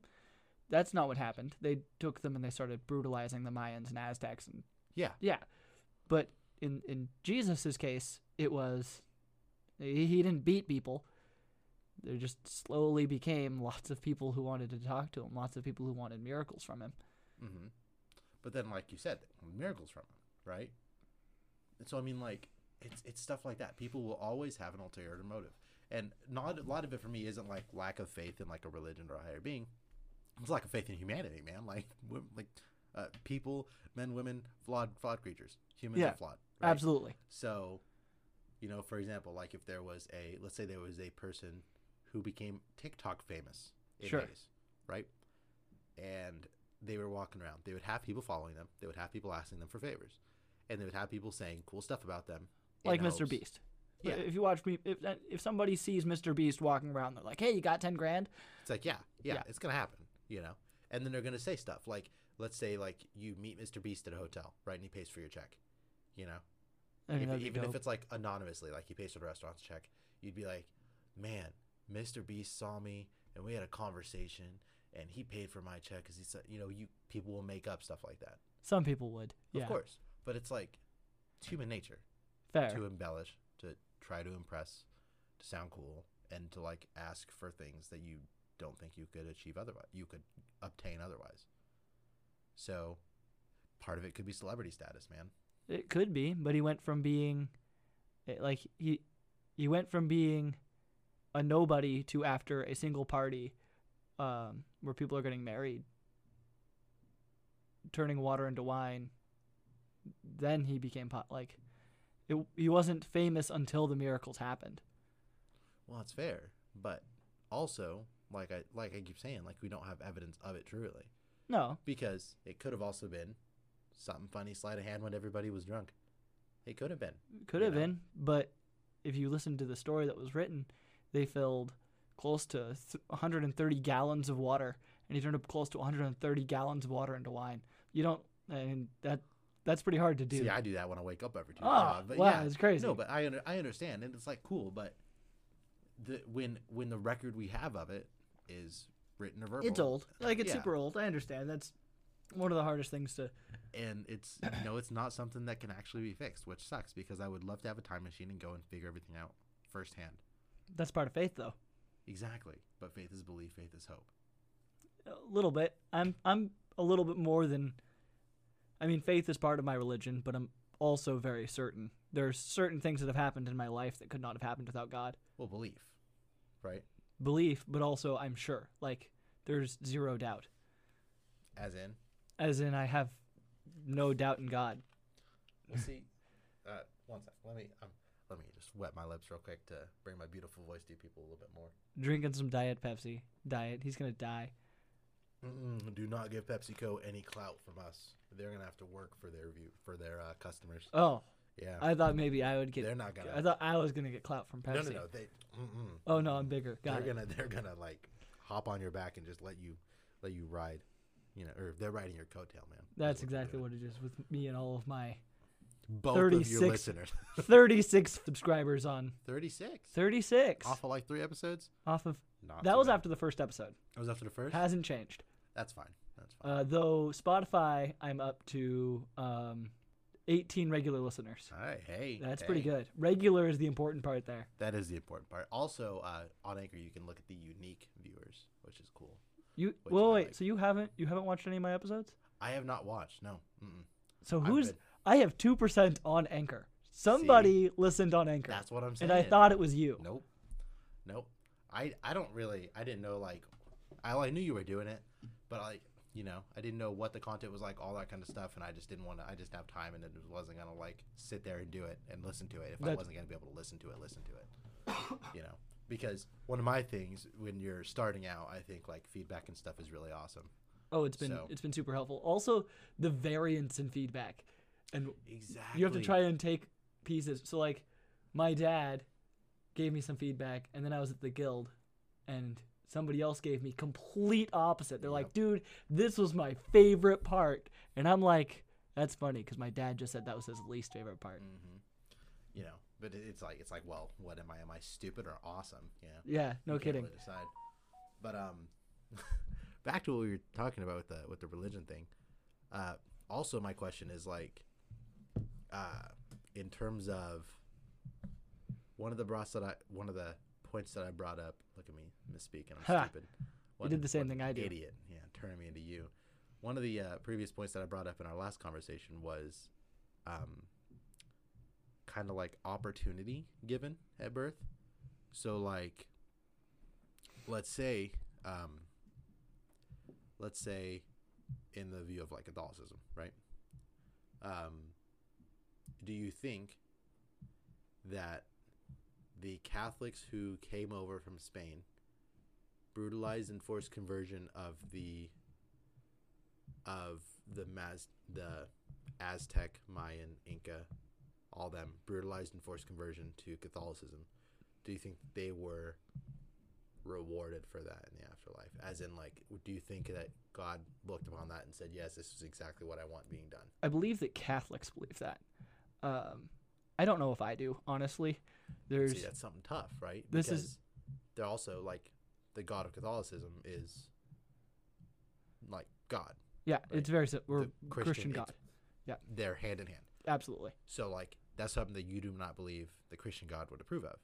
That's not what happened. They took them and they started brutalizing the Mayans and Aztecs and Yeah. yeah. But in in Jesus's case, it was he, he didn't beat people. There just slowly became lots of people who wanted to talk to him, lots of people who wanted miracles from him. Mm-hmm. But then, like you said, miracles from him, right? And so I mean, like it's it's stuff like that. People will always have an ulterior motive, and not a lot of it for me isn't like lack of faith in like a religion or a higher being. It's lack of faith in humanity, man. Like like uh, people, men, women, flawed flawed creatures. Humans Yeah, are flawed. Right? Absolutely. So, you know, for example, like if there was a, let's say there was a person who became TikTok famous in Sure. Hays, right? And they were walking around. They would have people following them. They would have people asking them for favors, and they would have people saying cool stuff about them. Like Mr. hopes- Beast. Yeah. If you watch me, if uh, if somebody sees Mr. Beast walking around, they're like, "Hey, you got ten grand?" It's like, yeah, yeah, Yeah. it's gonna happen, you know. And then they're gonna say stuff like, let's say like you meet Mr. Beast at a hotel, right, and he pays for your check, you know. I mean, if, even if it's like anonymously, like he pays for the restaurant's check, you'd be like, man, Mr. Beast saw me and we had a conversation and he paid for my check because he said, you know, you people will make up stuff like that, some people would. Yeah, of course. But it's like it's human nature fair. to embellish, to try to impress, to sound cool, and to like ask for things that you don't think you could achieve otherwise, you could obtain otherwise. So, part of it could be celebrity status, man. It could be, but he went from being like he he went from being a nobody to after a single party um, where people are getting married, turning water into wine. Then he became pot like it, he wasn't famous until the miracles happened. Well, that's fair, but also, like I like I keep saying, like we don't have evidence of it truly No, because it could have also been something funny, sleight of hand when everybody was drunk. It could have been. could have know? been, but if you listen to the story that was written, they filled close to 130 gallons of water, and he turned up close to 130 gallons of water into wine. You don't, I mean that that's pretty hard to do. See, I do that when I wake up every two. oh, uh, but wow, yeah, it's crazy. no, but I under, I understand, and it's like cool, but the when when the record we have of it is written or verbal, it's old, like it's Yeah. super old. I understand. That's one of the hardest things to. and it's you know it's not something that can actually be fixed, which sucks because I would love to have a time machine and go and figure everything out firsthand. That's part of faith, though. Exactly, but faith is belief, faith is hope. A little bit. I'm I'm a little bit more than. I mean, faith is part of my religion, but I'm also very certain. There's certain things that have happened in my life that could not have happened without God. Well, belief, right? belief, but also I'm sure. Like there's zero doubt. As in, As in I have no doubt in God. we'll see. Uh, one sec. Let me um, let me just wet my lips real quick to bring my beautiful voice to you people a little bit more. Drinking some diet Pepsi. Diet. He's gonna die. Mm-mm, do not give PepsiCo any clout from us. They're gonna have to work for their view for their uh, customers. Oh, Yeah, I thought maybe I would get they're not gonna. I thought I was gonna get clout from no, Pepsi. no, no. They. Mm-mm. Oh no, I'm bigger. Got they're it. gonna they're gonna like hop on your back and just let you let you ride. You know, or they're riding your coattail, man. That's they're exactly what it is with me and all of my Both of your 36 listeners. 36 subscribers on Thirty six. 36 Off of like three episodes. off of Not that was bad. after the first episode. That was after the first. Hasn't changed. That's fine. That's fine. Uh, though Spotify, I'm up to um, 18 regular listeners. All right. Hey. That's pretty good. Regular is the important part there. That is the important part. Also, uh, on Anchor, you can look at the unique viewers, which is cool. You well wait, like. so you haven't you haven't watched any of my episodes? I have not watched. No. Mm-mm. So who's I have two percent on Anchor. Somebody listened on Anchor, That's what I'm saying. and I thought it was you. Nope. Nope. I I don't really. I didn't know like. I I knew you were doing it, but like you know I didn't know what the content was like, all that kind of stuff, and I just didn't want to. I just have time, and it wasn't gonna like sit there and do it and listen to it if I wasn't gonna be able to listen to it. Listen to it. you know, because one of my things when you're starting out, I think like feedback and stuff is really awesome. Oh, it's been So- it's been super helpful. Also, the variance in feedback. And Exactly. you have to try and take pieces. So like, my dad gave me some feedback, and then I was at the guild, and somebody else gave me complete opposite. They're like, dude, this was my favorite part, and I'm like, that's funny because my dad just said that was his least favorite part. hmm You know, but it's like it's like, well, what am I? Am I stupid or awesome? You know. Yeah, no You kidding. really decide. But um, back to what we were talking about with the with the religion thing. Uh, also, my question is like, uh, in terms of one of the broughts that I one of the points that I brought up. Look at me misspeaking. I'm Ha! stupid. You did the same thing I do. Idiot. Yeah, turning me into you. One of the uh, previous points that I brought up in our last conversation was, um, kind of like opportunity given at birth. So like, let's say, um, let's say, in the view of like Catholicism, right? Um, do you think that the Catholics who came over from Spain brutalized and forced conversion of the of the Maz the Aztec, Mayan, Inca, all them brutalized and forced conversion to Catholicism. Do you think they were rewarded for that in the afterlife? As in, like, do you think that God looked upon that and said, "Yes, this is exactly what I want being done"? I believe that Catholics believe that. Um, I don't know if I do, honestly. There's See, that's something tough, right? This is- they're also like the God of Catholicism is like God. yeah, it's very we're The Christian, it's- God, Yeah, They're hand in hand. absolutely. So like that's something that you do not believe the Christian God would approve of.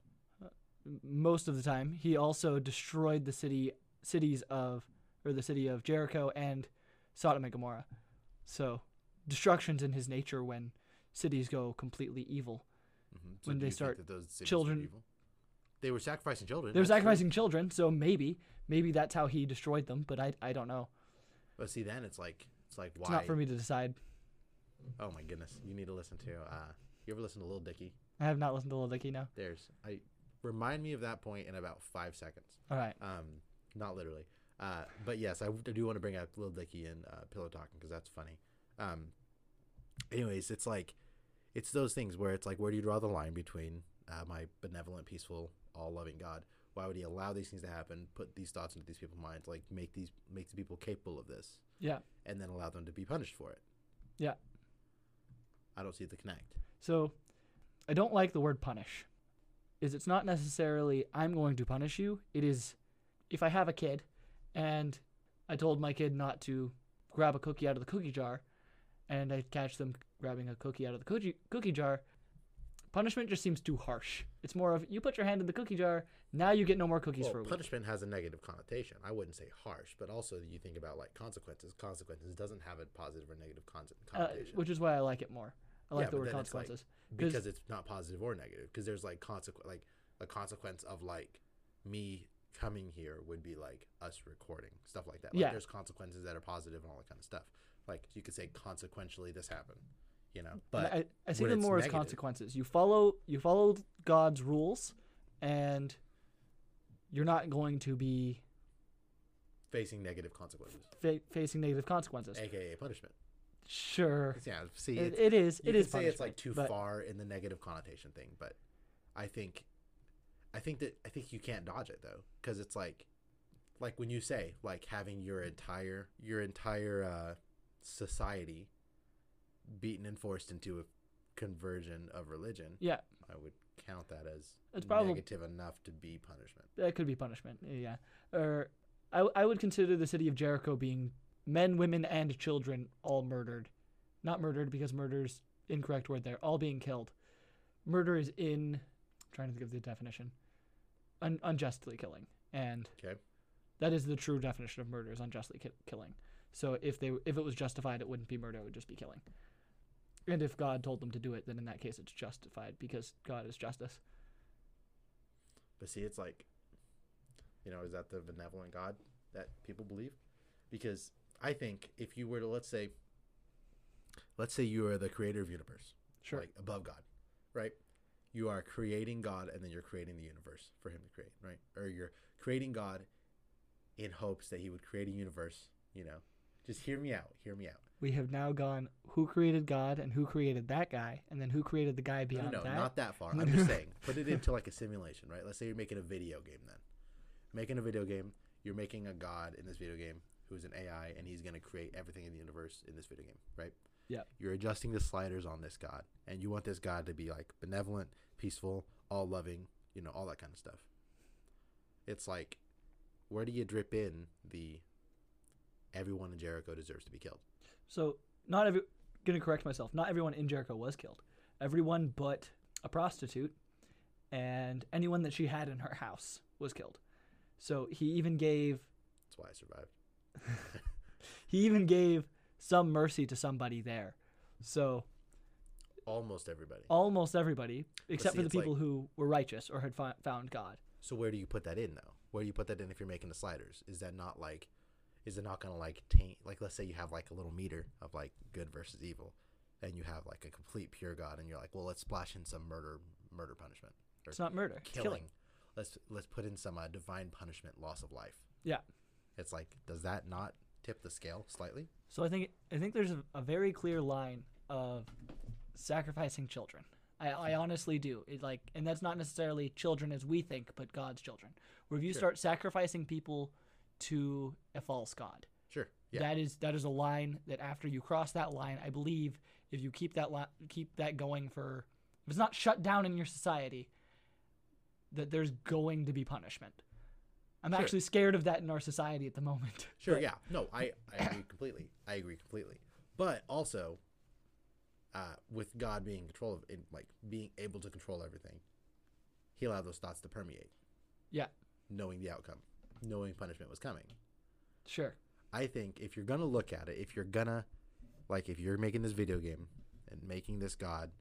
M- Most of the time, he also destroyed the city cities of or the city of Jericho and Sodom and Gomorrah. So destruction's in his nature when cities go completely evil. hmm When do they start that those cities children- evil? they were sacrificing children. They were that's true. sacrificing children, so maybe maybe that's how he destroyed them, but I I don't know. But see, then it's like it's like why? It's not for me to decide. Oh my goodness, you need to listen to. uh You ever listen to Lil Dicky? I have not listened to Lil Dicky now. There's I remind me of that point in about five seconds. All right. Um, not literally. Uh, but yes, I do want to bring up Lil Dicky and uh, Pillow Talking because that's funny. Um, anyways, it's like it's those things where it's like, where do you draw the line between uh, my benevolent, peaceful, all-loving God? Why would He allow these things to happen? Put these thoughts into these people's minds, like make these make the people capable of this, Yeah. and then allow them to be punished for it. Yeah. I don't see the connect. So, I don't like the word punish. Is it's not necessarily I'm going to punish you. It is if I have a kid and I told my kid not to grab a cookie out of the cookie jar and I catch them grabbing a cookie out of the cookie cookie jar, punishment just seems too harsh. It's more of you put your hand in the cookie jar, now you get no more cookies Well, for a week. punishment has a negative connotation. I wouldn't say harsh, but also you think about like consequences. Consequences doesn't have a positive or negative con- Uh, connotation. which is why I like it more. I like Yeah, the word then it's like- 'cause- because it's not positive or negative because there's like consequence like a consequence of like me coming here would be like us recording stuff like that like Yeah. there's consequences that are positive and all that kind of stuff like you could say consequentially this happened you know but I, I see them more as consequences. You follow you follow God's rules, and you're not going to be facing negative consequences fa- facing negative consequences. aka punishment Sure, yeah see it, it is. you It could say it's like too but far in the negative connotation thing but i think i think that i think you can't dodge it though because it's like like when you say like having your entire your entire uh society beaten and forced into a conversion of religion Yeah, i would count that as It's probably- negative enough to be punishment that could be punishment. Yeah, or I I would consider the city of Jericho being men, women, and children all murdered. Not murdered because murder's incorrect word there. All being killed. Murder is in. I'm trying to think of the definition. Un, unjustly killing, and okay That is the true definition of murder: is unjustly ki- killing. So if they if it was justified, it wouldn't be murder; it would just be killing. And if God told them to do it, then in that case, it's justified because God is justice. But see, it's like, you know, is that the benevolent God that people believe? Because I think if you were to, let's say, let's say you are the creator of universe, Sure. like above God, right? You are creating God and then you're creating the universe for him to create, right? Or you're creating God in hopes that he would create a universe, you know, Just hear me out. Hear me out. We have now gone who created God and who created that guy, and then who created the guy No, beyond no, that. not that far. I'm just saying, put it into like a simulation, right? Let's say you're making a video game then. Making a video game, you're making a god in this video game who's an AI and he's going to create everything in the universe in this video game, right? Yeah. You're adjusting the sliders on this god and you want this god to be like benevolent, peaceful, all loving, you know, all that kind of stuff. It's like where do you drip in the everyone in Jericho deserves to be killed? So not every gonna correct myself. Not everyone in Jericho was killed. Everyone but a prostitute and anyone that she had in her house was killed. So he even gave That's why I survived. he even gave some mercy to somebody there. So Almost everybody. almost everybody, except see, for the it's like- people who were righteous or had fi- found God. So where do you put that in though? Where do you put that in if you're making the sliders? Is that not like is it not gonna like taint like let's say you have like a little meter of like good versus evil and you have like a complete pure God and you're like, well let's splash in some murder murder punishment. Or It's not murder. Killing. killing. Let's let's put in some uh, divine punishment, loss of life. Yeah. It's like does that not tip the scale slightly? So I think I think there's a, a very clear line of sacrificing children. I, I honestly do. It like, and that's not necessarily children as we think, but God's children. Where if you Sure. start sacrificing people to a false god, Sure. Yeah. that is that is a line that after you cross that line, I believe if you keep that li- keep that going for if it's not shut down in your society, that there's going to be punishment. I'm Sure. actually scared of that in our society at the moment. Sure, But- yeah. No, I, I agree completely. I agree completely. But also, uh, with God being in control of, in, like being able to control everything, He allowed those thoughts to permeate, Yeah, knowing the outcome, knowing punishment was coming. sure. I think if you're gonna look at it, if you're gonna, like, if you're making this video game and making this God,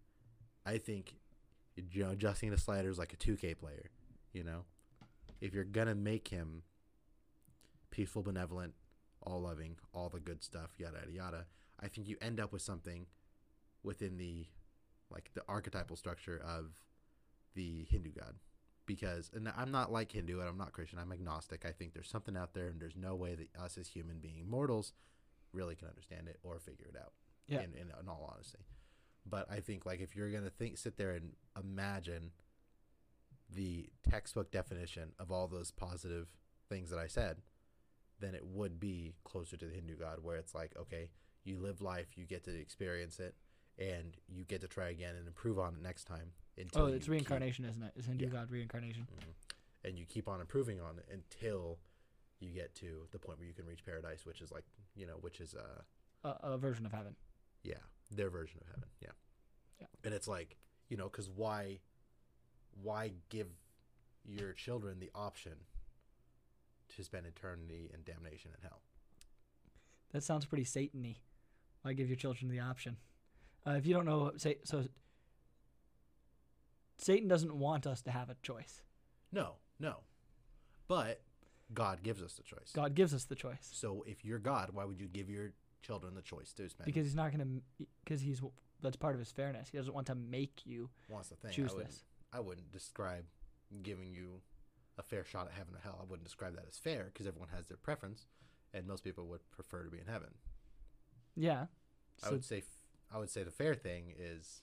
I think, you know, adjusting the sliders like a 2K player, you know, if you're gonna make him peaceful, benevolent, all loving, all the good stuff, yada yada yada, I think you end up with something within the, like, the archetypal structure of the Hindu God because and I'm not like Hindu and I'm not Christian. I'm agnostic. I think there's something out there and there's no way that us as human being mortals really can understand it or figure it out. Yeah. In, in, in all honesty. But I think like if you're gonna think sit there and imagine the textbook definition of all those positive things that I said, then it would be closer to the Hindu God where it's like, okay, you live life, you get to experience it, and you get to try again and improve on it next time. Oh, it's keep- reincarnation, isn't it? it? Is Hindu Yeah. God reincarnation? Mhm. And you keep on improving on it until you get to the point where you can reach paradise, which is like you know, which is uh A, a version of heaven. yeah, their version of heaven. Yeah. Yeah. And it's like you know, because why, why give your children the option to spend eternity in damnation and hell? That sounds pretty Satan-y. Why give your children the option? Uh, if you don't know, say so. Satan doesn't want us to have a choice. No, no. But God gives us the choice. God gives us the choice So if you're God, why would you give your children the choice to spend? because He's not going to. Because He's that's part of His fairness. He doesn't want to make you wants the thing. choose I wouldn't, this. I wouldn't describe giving you a fair shot at heaven or hell. I wouldn't describe that as fair because everyone has their preference, and most people would prefer to be in heaven. Yeah. I would say, I would say the fair thing is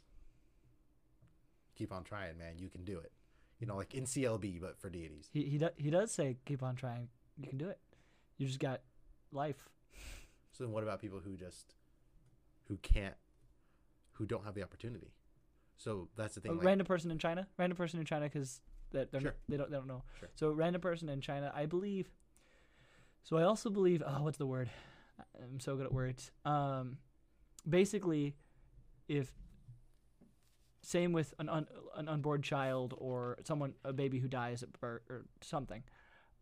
keep on trying, man. You can do it. You know, like in CLB, but for deities. he he, do, he does say keep on trying. You can do it. You just got life. So then, what about people who just who can't, who don't have the opportunity? So that's the A thing. like, random person in China. Random person in China because that they're Sure. not, they don't they don't know. Sure. So random person in China. I believe. So I also believe. Oh, what's the word? I'm so good at words. Um, basically, if same with an un, an unborn child or someone a baby who dies at birth or something,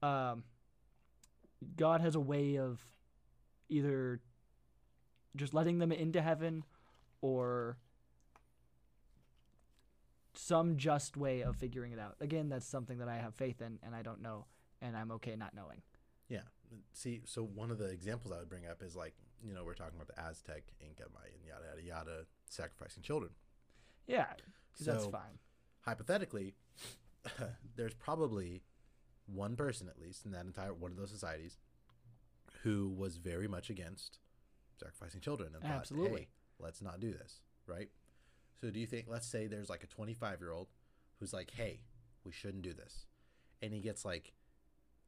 um, God has a way of either just letting them into heaven or some just way of figuring it out. Again, that's something that I have faith in and I don't know and I'm okay not knowing. Yeah. See, so one of the examples I would bring up is like, you know, we're talking about the Aztec, Inca, Mayan, yada yada yada, sacrificing children. Yeah, 'cause that's So- fine. Hypothetically, there's probably one person at least in that entire one of those societies who was very much against sacrificing children and thought, Absolutely. hey, let's not do this, right? So do you think let's say there's like a 25 year old who's like, hey, we shouldn't do this, and he gets like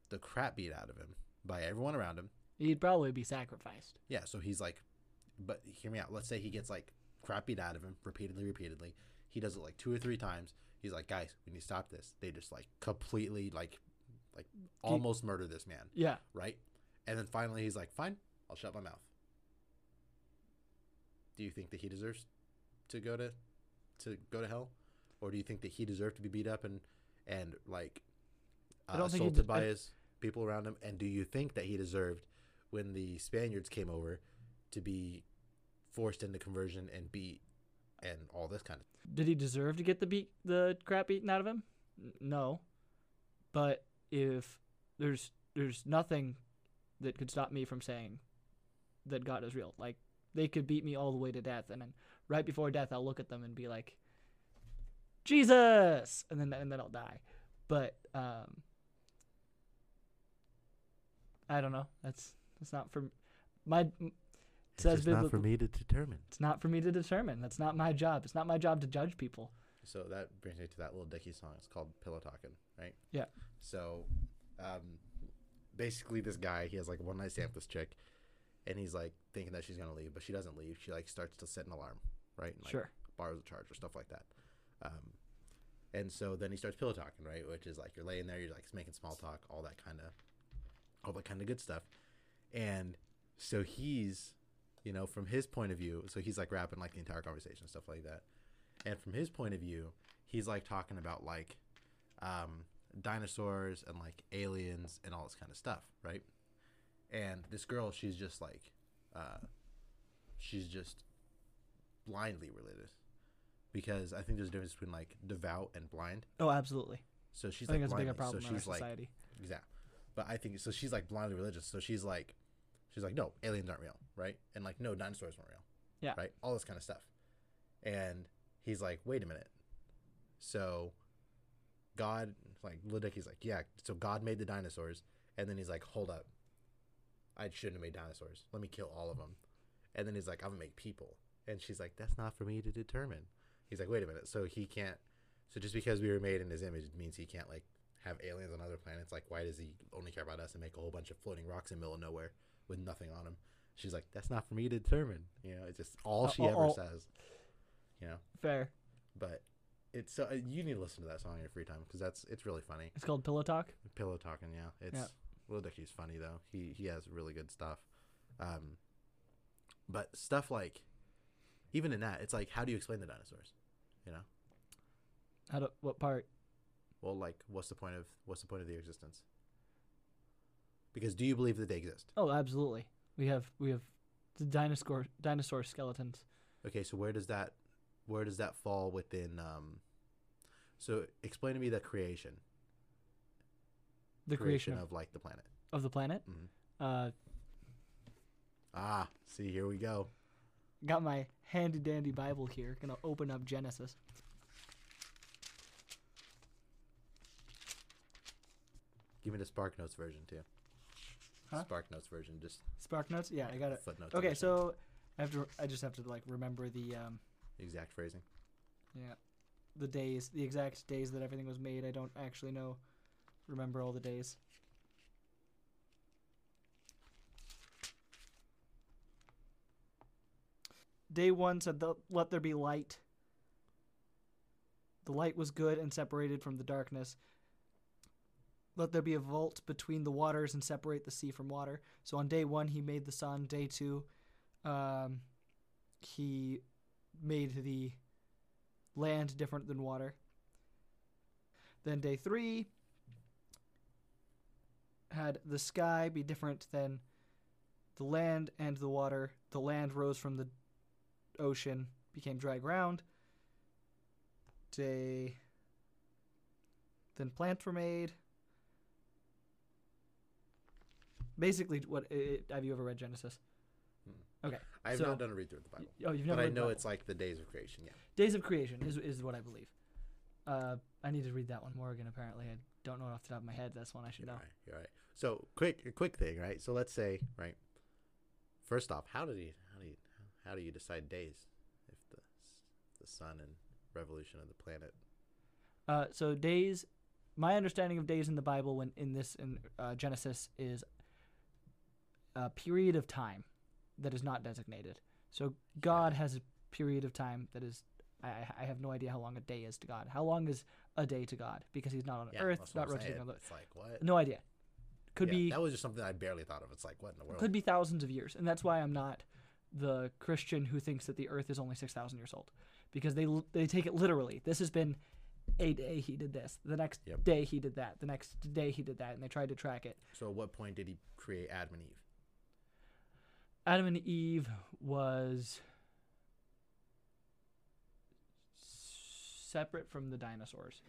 the crap beat out of him by everyone around him. He'd probably be sacrificed. Yeah, so he's like, but hear me out. Let's say he gets like crap beat out of him repeatedly, repeatedly. He does it like two or three times. He's like, guys, we need to stop this. They just like completely like, like almost murder this man, Yeah. right? And then finally he's like, fine, I'll shut my mouth. Do you think that he deserves to go to, to go to hell, or do you think that he deserved to be beat up and, and like, I uh, don't think assaulted de- by I- his people around him? And do you think that he deserved when the Spaniards came over to be forced into conversion and beat and all this kind of Did he deserve to get the beat the crap beaten out of him? No. But if there's there's nothing that could stop me from saying that God is real. Like they could beat me all the way to death and then right before death I'll look at them and be like Jesus and then and then I'll die. But um I don't know. That's that's not for my it says biblical- me to determine. it's not for me to determine. That's not my job. It's not my job to judge people. So that brings me to that Lil Dicky song. It's called Pillow Talking, right? Yeah. So, um, basically, this guy he has like a one night stand with this chick, and he's like thinking that she's gonna leave, but she doesn't leave. She like starts to set an alarm, right? And, like, Sure. Borrows a charger, stuff like that. Um, and so then he starts pillow talking, right? Which is like you're laying there, you're like making small talk, all that kind of, all that kind of good stuff. And so he's, you know, from his point of view, so he's like rapping like the entire conversation, stuff like that. And from his point of view, he's like talking about like um, dinosaurs and like aliens and all this kind of stuff, right? And this girl, she's just like, uh, she's just blindly religious because I think there's a difference between like devout and blind. Oh, absolutely. So she's I think like that's a bigger problem so in our she's like society. Exactly. But I think so. She's like blindly religious. So she's like, she's like, no, aliens aren't real, right? And like, no, dinosaurs weren't real. Yeah. Right. All this kind of stuff. And he's like, wait a minute. So, God, like, Lil Dicky's like, yeah. So God made the dinosaurs, and then he's like, hold up, I shouldn't have made dinosaurs. Let me kill all of them. And then he's like, I'm gonna make people. And she's like, that's not for me to determine. He's like, wait a minute. So he can't. So just because we were made in his image means he can't like have aliens on other planets. Like, why does he only care about us and make a whole bunch of floating rocks in the middle of nowhere with nothing on him. She's like, that's not for me to determine. You know, it's just all Uh, she oh, ever oh. says. You know, Fair. but it's so uh, you need to listen to that song in your free time because that's it's really funny. It's called Pillow Talk. Pillow talking, yeah. It's Yeah. Lil Dicky's funny though. He he has really good stuff. Um, but stuff like, even in that, it's like, how do you explain the dinosaurs? You know, How do, what part? well, like, what's the point of what's the point of the existence? Because do you believe that they exist? Oh, absolutely. We have we have the dinosaur dinosaur skeletons. Okay, so where does that where does that fall within? Um, so explain to me the creation, The creation, of, of like the planet. of the planet. Mhm. Uh, Ah, see, here we go. got my handy dandy Bible here. Gonna open up Genesis. Give me the Spark Notes version too. Huh? Spark Notes version, just Spark notes. Yeah, I got it. footnotes. Okay, edition. so I have to. I just have to like remember the um exact phrasing. yeah the days, the exact days that everything was made. I don't actually know. Remember all the days. Day one said, "The- "Let there be light." The light was good and separated from the darkness. Let there be a vault between the waters and separate the sea from water. So on day one, he made the sun. Day two, um, he made the land different than water. Then day three had the sky be different than the land and the water. The land rose from the ocean, became dry ground. Day then plants were made. Basically, what i i have you ever read Genesis? Okay. I have So- not done a read through of the Bible, Oh, you've never but I know it's like the days of creation. Yeah. Days of Creation is is what I believe. Uh, I need to read that one more again. Apparently, I don't know it off the top of my head. That's one I should You're know. right. You're right. So quick, quick thing, right? So let's say, right, First off, how did he? How do you? How do you decide days? If the the sun and revolution of the planet. Uh, so days, my understanding of days in the Bible, when in this in uh, Genesis, is a period of time that is not designated. So God has a period of time that is. I, I- have no idea how long a day is to God. How long is a day to God? Because He's not on Yeah, Earth, not rotating saying. on the. It's like what? No idea. Could Yeah, be That was just something I barely thought of. It's like what in the world? could be thousands of years, and that's why I'm not the Christian who thinks that the Earth is only six thousand years old, because they they take it literally. This has been a day he did this, the next Yep. day he did that, the next day he did that, and they tried to track it. So at what point did he create Adam and Eve? Adam and Eve was separate from the dinosaurs.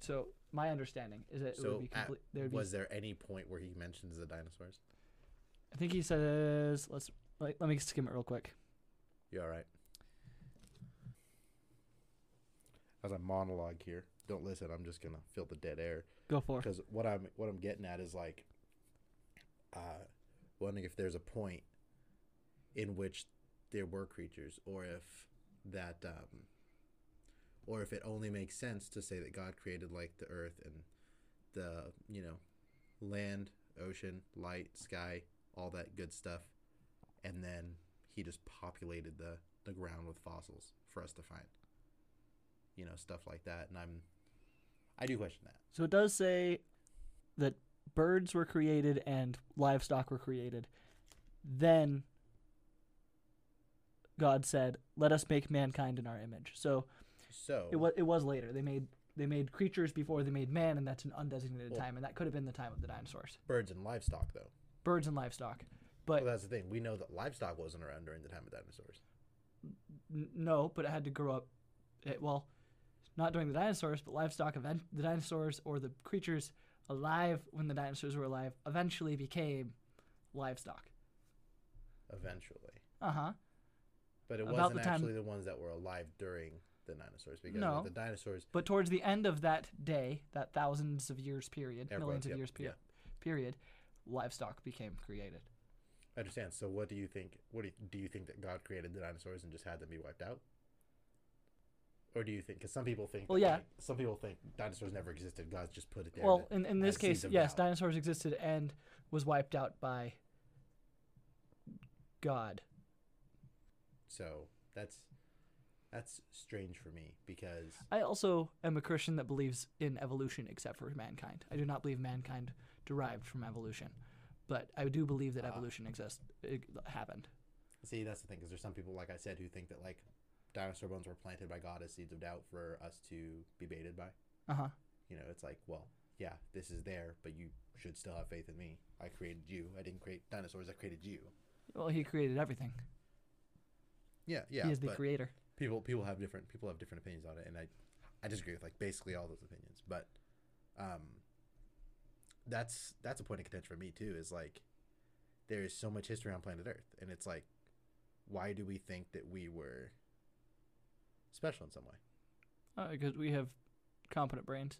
So my understanding is that it So would be complete. There would be, Was there any point where he mentions the dinosaurs? I think he says, let's like, let me skim it real quick. You all right? As I monologue here, don't listen. I'm just gonna fill the dead air. Go for it. because what I'm what I'm getting at is like, uh, wondering if there's a point in which there were creatures, or if that, um, or if it only makes sense to say that God created like the earth and the you know, land, ocean, light, sky, all that good stuff, and then He just populated the the ground with fossils for us to find. You know, stuff like that, and I'm, I do question that. So it does say that birds were created and livestock were created. Then God said, "Let us make mankind in our image." So So it was it was later. They made they made creatures before they made man, and that's an undesignated Well- time, and that could have been the time of the dinosaurs, birds and livestock, though. birds and livestock. But Well, that's the thing. We know that livestock wasn't around during the time of dinosaurs. n- no, but it had to grow up. It, well, not during the dinosaurs, but livestock. Event the dinosaurs or the creatures alive when the dinosaurs were alive eventually became livestock. Eventually, Uh huh. But it wasn't the time- actually the ones that were alive during the dinosaurs because No. the dinosaurs, But towards the end of that day, that thousands of years period, millions of yep, years period, period, livestock became created. I understand. So, what do you think? What do you, do you think that God created the dinosaurs and just had them be wiped out? Or do you think? Because some people think. Well, yeah. like, some people think dinosaurs never existed. God just put it there. Well, in, in this case, yes, doubt. dinosaurs existed and was wiped out by God. So that's that's strange for me because I also am a Christian that believes in evolution except for mankind. I do not believe mankind derived from evolution, but I do believe that Ah. evolution exists. It happened. See, that's the thing, because there's some people, like I said, who think that like dinosaur bones were planted by God as seeds of doubt for us to be baited by. Uh huh. You know, it's like, well, yeah, this is there, but you should still have faith in me. I created you. I didn't create dinosaurs. I created you. Well, he created everything. Yeah, yeah. he is the but creator. people people have different people have different opinions on it, and I I disagree with like basically all those opinions. But um, that's that's a point of contention for me too. Is like there is so much history on planet Earth, and it's like, why do we think that we were special in some way? Because Uh, we have competent brains,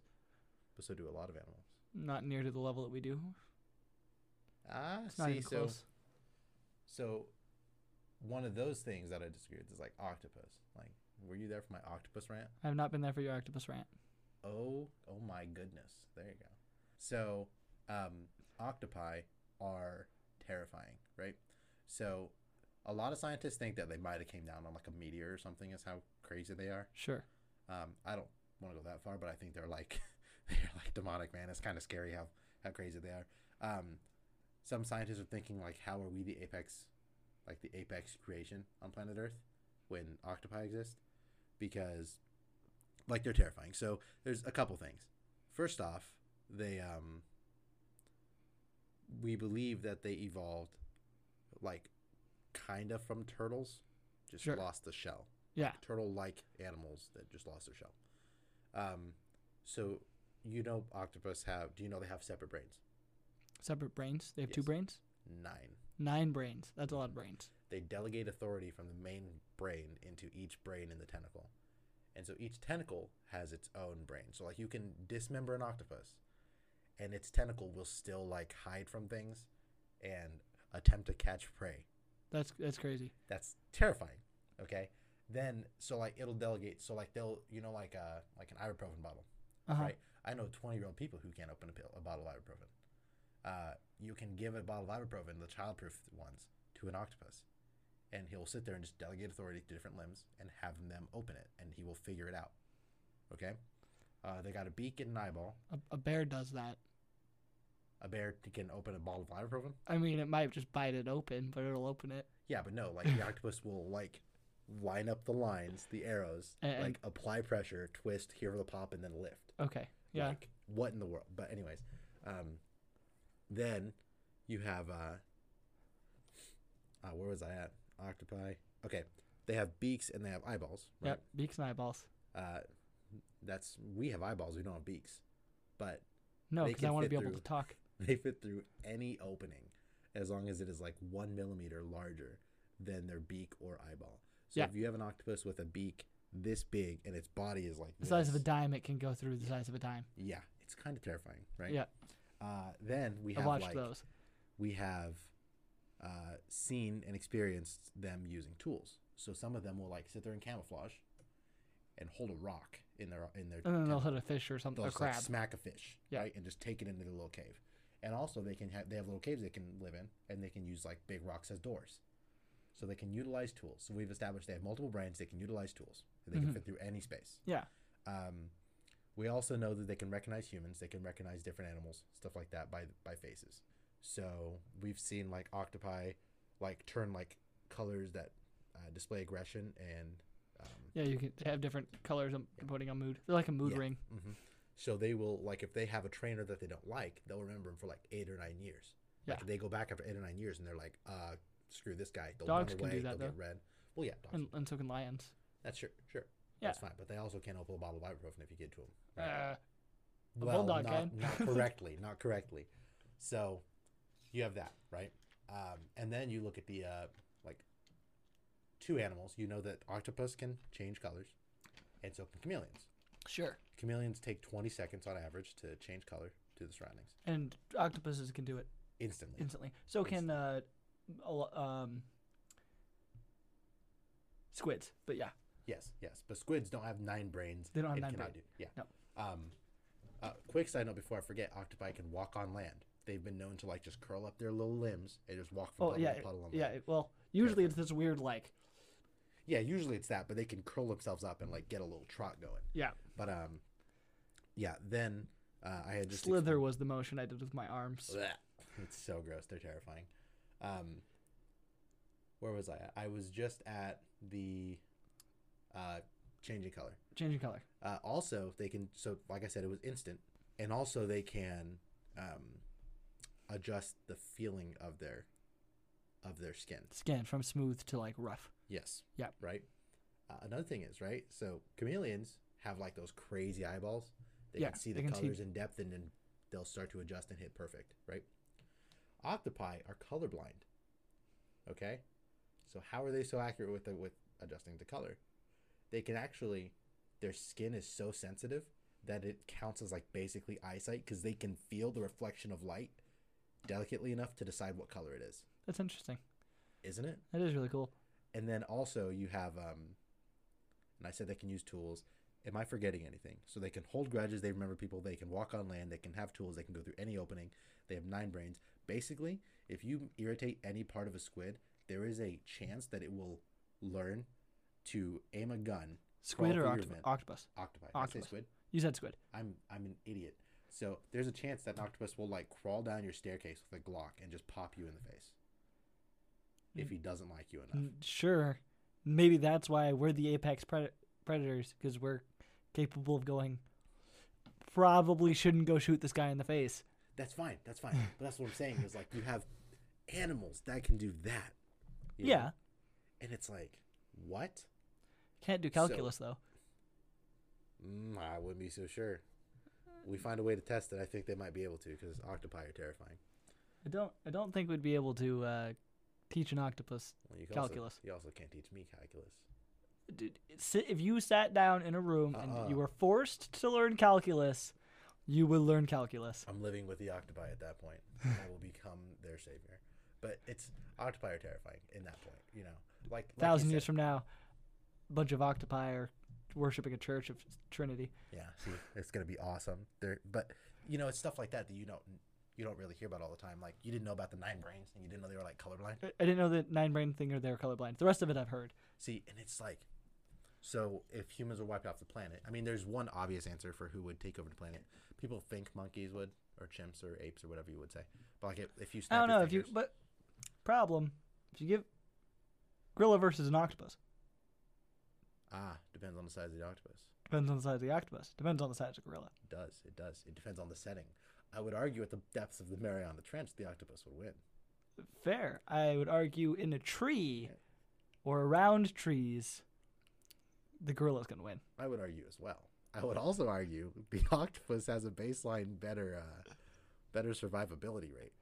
But so do a lot of animals. not near to the level that we do. Ah, It's not see, even so so one of those things that I disagree with is like octopus. Like, were you there for my octopus rant? I have not been there for your octopus rant. Oh, oh my goodness. There you go. So, um, octopi are terrifying, right? So, a lot of scientists think that they might have came down on like a meteor or something. Is how crazy they are. Sure. Um, I don't want to go that far, but I think they're like they're like demonic, man. It's kind of scary how how crazy they are. Um, some scientists are thinking like, how are we the apex, like the apex creation on planet Earth, when octopi exist? Because, like, they're terrifying. So there's a couple things. First off, they um. We believe that they evolved, like, kind of from turtles, just Sure. lost the shell Yeah. turtle-like animals that just lost their shell. Um, so you know, octopus have. Do you know they have separate brains? Separate brains. They have two brains. Nine. Nine brains. That's a lot of brains. They delegate authority from the main brain into each brain in the tentacle, and so each tentacle has its own brain. So like you can dismember an octopus, and its tentacle will still like hide from things, and attempt to catch prey That's that's crazy. That's terrifying. Okay. Then so like it'll delegate. So like they'll you know like uh like an ibuprofen bottle, Uh-huh. right? I know twenty year old people who can't open a pill a bottle of ibuprofen. Uh, you can give a bottle of ibuprofen, the childproof ones, to an octopus, and he'll sit there and just delegate authority to different limbs and have them open it, and he will figure it out. Okay. Uh, they got a beak and an eyeball. A, a bear does that. A bear can open a bottle of ibuprofen. I mean, it might just bite it open, but it'll open it. Yeah, but no, like the octopus will like line up the lines, the arrows, And- like apply pressure, twist, hear the pop, and then lift. Okay. Yeah. Like what in the world? But anyways, um, then you have uh, uh, where was I at? Octopi. Okay, they have beaks and they have eyeballs. Right? Yep. Beaks and eyeballs. Uh, that's we have eyeballs. We don't have beaks, but No, because I want to be able to talk. they fit through any opening as long as it is like one millimeter larger than their beak or eyeball. So Yeah. if you have an octopus with a beak this big and its body is like The size of a dime, it can go through the size of a dime. yeah, it's kind of terrifying, right? Yeah. Uh, then we watched like those. we have uh, seen and experienced them using tools. So some of them will like sit there in camouflage and hold a rock in their in their. And then they'll hit a fish or something, They'll a just, like, smack a fish, Yeah. right, and just take it into their little cave. And also they can have they have little caves they can live in, and they can use like big rocks as doors. So they can utilize tools. So we've established they have multiple brains. They can utilize tools. and They Mhm. can fit through any space. Yeah. Um, we also know that they can recognize humans. They can recognize different animals, stuff like that by by faces. So we've seen like octopi, like turn like colors that uh, display aggression and. Um, Yeah, you can have different colors um, depending on mood. They're like a mood Yeah. ring. hmm So they will like if they have a trainer that they don't like, they'll remember him for like eight or nine years. Like Yeah. they go back after eight or nine years and they're like, uh, screw this guy. They'll Dogs run can do that, they'll get red. Well, yeah, dogs. And, and so can lions. That's sure, sure. Yeah. That's fine. But they also can't open a bottle of ibuprofen if you get to them. Uh, well, not, can. not correctly, not correctly. So you have that, right? Um, and then you look at the uh, like two animals. You know that octopus can change colors, and so can chameleons. sure. Chameleons take 20 seconds on average to change color to the surroundings And octopuses can do it instantly. instantly. So can uh, um, squids. But yeah, yes, yes. But squids don't have nine brains. They don't have nine brains. Do, yeah. No. Um, uh, quick side note before I forget, octopi can walk on land. They've been known to like just curl up their little limbs and just walk from oh puddle yeah, to puddle on yeah. it- Well, usually it's this weird like Yeah, usually it's that, but they can curl themselves up and like get a little trot going. yeah. But um, yeah. Then uh, I had just Slither was the motion I did with my arms. Blech. It's so gross. They're terrifying. Um, where was I at? I was just at the uh, changing color. Changing color. Uh, also, they can. So, like I said, it was instant, and also they can um, adjust the feeling of their of their skin. Skin from smooth to like rough. Yes. Yeah. Right. Uh, another thing is right. So chameleons have like those crazy eyeballs. They Yeah, can see the can see- colors in depth, and then they'll start to adjust and hit perfect. Right. Octopi are colorblind. Okay. So how are they so accurate with the, with adjusting the color? They can actually, their skin is so sensitive that it counts as like basically eyesight because they can feel the reflection of light delicately enough to decide what color it is. That's interesting. Isn't it? That is really cool. and then also you have um and i said they can use tools am i forgetting anything so they can hold grudges they remember people they can walk on land they can have tools they can go through any opening they have nine brains basically if you irritate any part of a squid there is a chance that it will learn to aim a gun Squid or octopus? Octopus. octopi Did I say Octopus. squid You said squid. i'm i'm an idiot so there's a chance that an octopus will like crawl down your staircase with a glock and just pop you in the face if he doesn't like you enough Sure. Maybe that's why we're the apex pred- predators because we're capable of going. Probably shouldn't go shoot this guy in the face. That's fine. That's fine. but that's what I'm saying is like you have animals that can do that. you know? Yeah. And it's like, what? Can't do calculus though. Mm, I wouldn't be so sure. We find a way to test it. I think they might be able to because octopi are terrifying. I don't. I don't think we'd be able to uh, teach an octopus. Well, you Calculus. Also, you also can't teach me calculus. Dude, if you sat down in a room Uh-uh. and you were forced to learn calculus, you would learn calculus. I'm living with the octopi at that point. I will become their savior. But it's octopi are terrifying in that point. You know, like, like thousand years from now, bunch of octopi are worshiping a church of Trinity. Yeah, see, it's gonna be awesome. There, but you know, it's stuff like that that you don't you don't really hear about all the time. Like you didn't know about the nine brains, and you didn't know they were like colorblind. I I didn't know the nine brain thing or they're colorblind. The rest of it I've heard. See, and it's like, so if humans were wiped off the planet, I mean, there's one obvious answer for who would take over the planet. People think monkeys would, or chimps, or apes, or whatever you would say. But like, if, if you I don't know if you, but problem if you give gorilla versus an octopus ah, depends on the size of the octopus. depends on the size of the octopus depends on the size of the gorilla. It does, it does. It depends on the setting. I would argue at the depths of the Mariana Trench, the octopus would win. Fair. I would argue in a tree or around trees, the gorilla's gonna win. I would argue as well. I would also argue the octopus has a baseline better, uh, better survivability rate.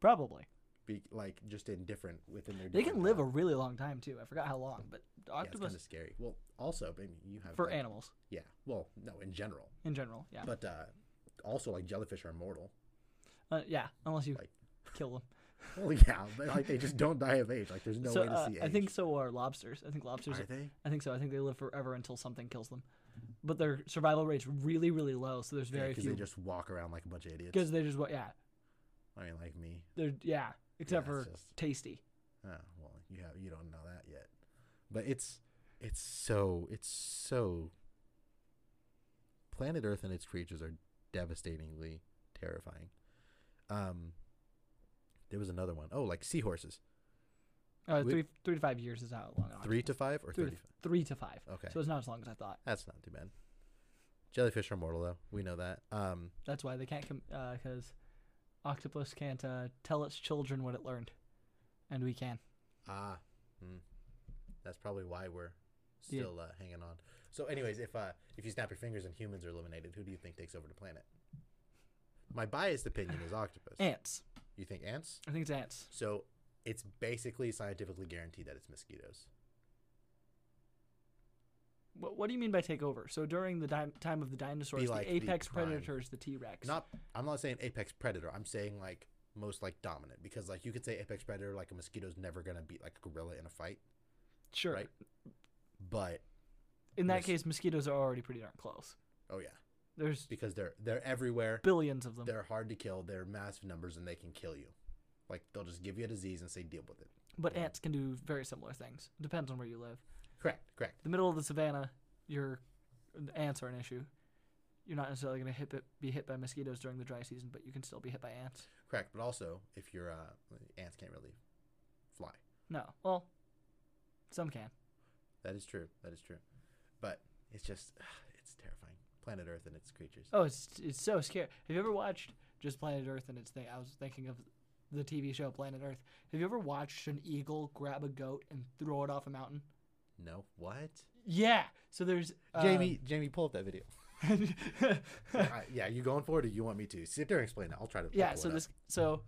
Probably. Be like just in different within their. They can live uh, a really long time too. I forgot how long, but the yeah, octopus kind of scary. Well, also, maybe you have for like- animals Yeah. Well, no, in general, in general, yeah. but uh, also like jellyfish are immortal. Uh, yeah, unless you Like- kill them. Well, yeah, but like they just don't die of age. Like there's no so way to uh, see age. I think so are lobsters. I think lobsters. Are they? I think so. I think they live forever until something kills them. But their survival rate's really, really low. So there's very because few. they just walk around like a bunch of idiots. Because they just yeah, I mean, like me. they're yeah. Except Yeah, for just- tasty. Oh, well, you have you don't know that yet, but it's it's so it's so. Planet Earth and its creatures are devastatingly terrifying. Um, there was another one. Oh, like seahorses. Uh, We- three three to five years is how long. Three to five or three to, three to five. Okay, So it's not as long as I thought. that's not too bad. Jellyfish are mortal though. We know that. Um, That's why they can't come because octopus can't uh, tell its children what it learned, and we can. ah, hmm. that's probably why we're Yeah. still uh, hanging on. So, anyways, if uh, if you snap your fingers and humans are eliminated, who do you think takes over the planet? My biased opinion is octopus. Ants. You think ants? I think it's ants. So it's basically scientifically guaranteed that it's mosquitoes. What, what do you mean by take over? So during the di- time of the dinosaurs, like the the apex prime. predators, the T Rex. Not, I'm not saying apex predator. I'm saying like most like dominant because like you could say apex predator like a mosquito's never gonna beat like a gorilla in a fight, sure. right? But In that case, mosquitoes are already pretty darn close. oh yeah, There's because they're they're everywhere. billions of them. They're hard to kill. They're massive numbers and they can kill you. Like they'll just give you a disease and say deal with it. But ants can do very similar things. Depends on where you live. Correct, correct. The middle of the savannah, your the ants are an issue. You're not necessarily going to hit it, be hit by mosquitoes during the dry season, but you can still be hit by ants. Correct, but also if you're uh, ants can't really fly. No, well, some can. That is true. That is true. But it's just it's terrifying. Planet Earth and its creatures. Oh, it's it's so scary. Have you ever watched just Planet Earth and its thing? I was thinking of the TV show Planet Earth. Have you ever watched an eagle grab a goat and throw it off a mountain? No, what? Yeah. So there's um, Jamie, Jamie, pull up that video. Yeah, you going for it, or you want me to sit there and explain it? I'll try to. Yeah. So this so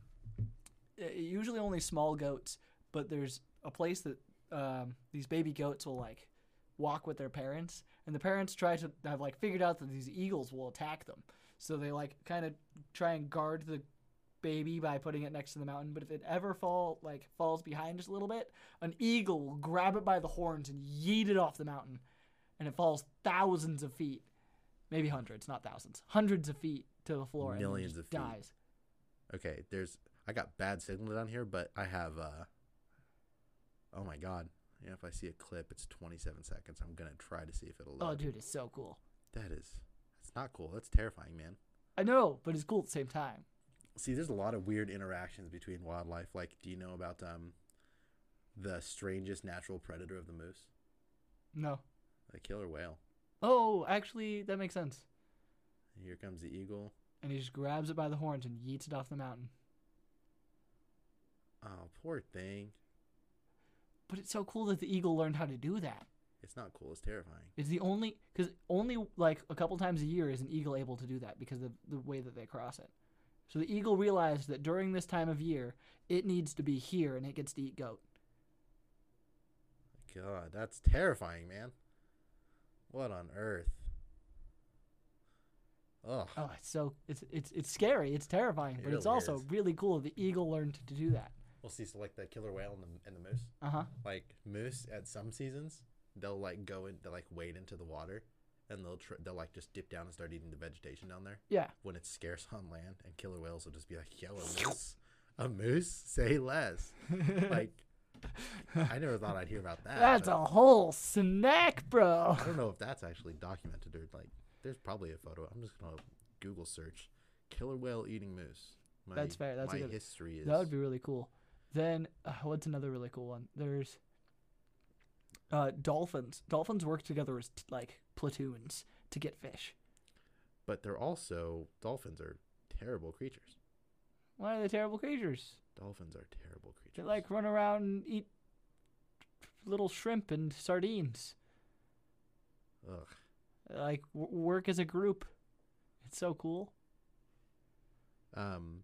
uh, usually only small goats, but there's a place that um, these baby goats will like walk with their parents, and the parents try to have like figured out that these eagles will attack them. So they like kind of try and guard the baby by putting it next to the mountain. But if it ever fall like falls behind just a little bit, an eagle will grab it by the horns and yeet it off the mountain, and it falls thousands of feet, maybe hundreds, not thousands, hundreds of feet to the floor. Millions and of feet. dies. Okay, there's. I got bad signal down here, but I have. uh Oh my god! Yeah, if I see a clip, it's 27 seconds. I'm gonna try to see if it'll. Oh, dude, it's so cool. That is. That's not cool. That's terrifying, man. I know, but it's cool at the same time. See, there's a lot of weird interactions between wildlife. Like, do you know about um, the strangest natural predator of the moose? No. The killer whale. Oh, actually, that makes sense. Here comes the eagle. And he just grabs it by the horns and yeets it off the mountain. Oh, poor thing. But it's so cool that the eagle learned how to do that. It's not cool. It's terrifying. It's the only because only like a couple times a year is an eagle able to do that because of the way that they cross it. So the eagle realized that during this time of year, it needs to be here and it gets to eat goat. God, that's terrifying, man. What on earth? Oh, Oh, it's so it's it's it's scary. It's terrifying, but it's also really is. really cool. The eagle learned to do that. We'll see, so like the killer whale and the and the moose. Uh huh. Like moose at some seasons, they'll like go in, they'll like wade into the water, and they'll tr- they'll like just dip down and start eating the vegetation down there Yeah. when it's scarce on land. And killer whales will just be like, "Yo, a moose, a moose, say less." Like, I never thought I'd hear about that. That's a whole snack, bro. I don't know if that's actually documented or like. There's probably a photo. I'm just gonna Google search killer whale eating moose. My, That's fair, that's a good- history is. That would be really cool. Then uh, what's another really cool one? There's uh, dolphins. Dolphins work together as t- like platoons to get fish. but they're also dolphins are terrible creatures. Why are they terrible creatures? Dolphins are terrible creatures. They like run around and eat little shrimp and sardines. Ugh. Like w- work as a group. It's so cool. Um,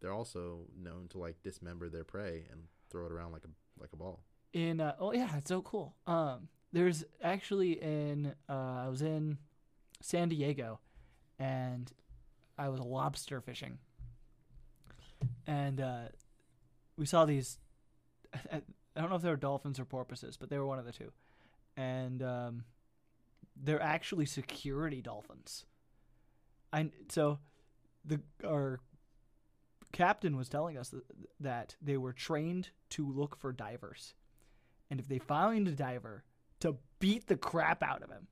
they're also known to like dismember their prey and throw it around like a like a ball. in uh, oh yeah it's so cool. Um there's actually in uh i was in san diego and i was lobster fishing. And uh we saw these I, I- don't know if they were dolphins or porpoises but they were one of the two. And um they're actually security dolphins. I so the our captain was telling us that, that they were trained to look for divers. And if they find a diver, to beat the crap out of him.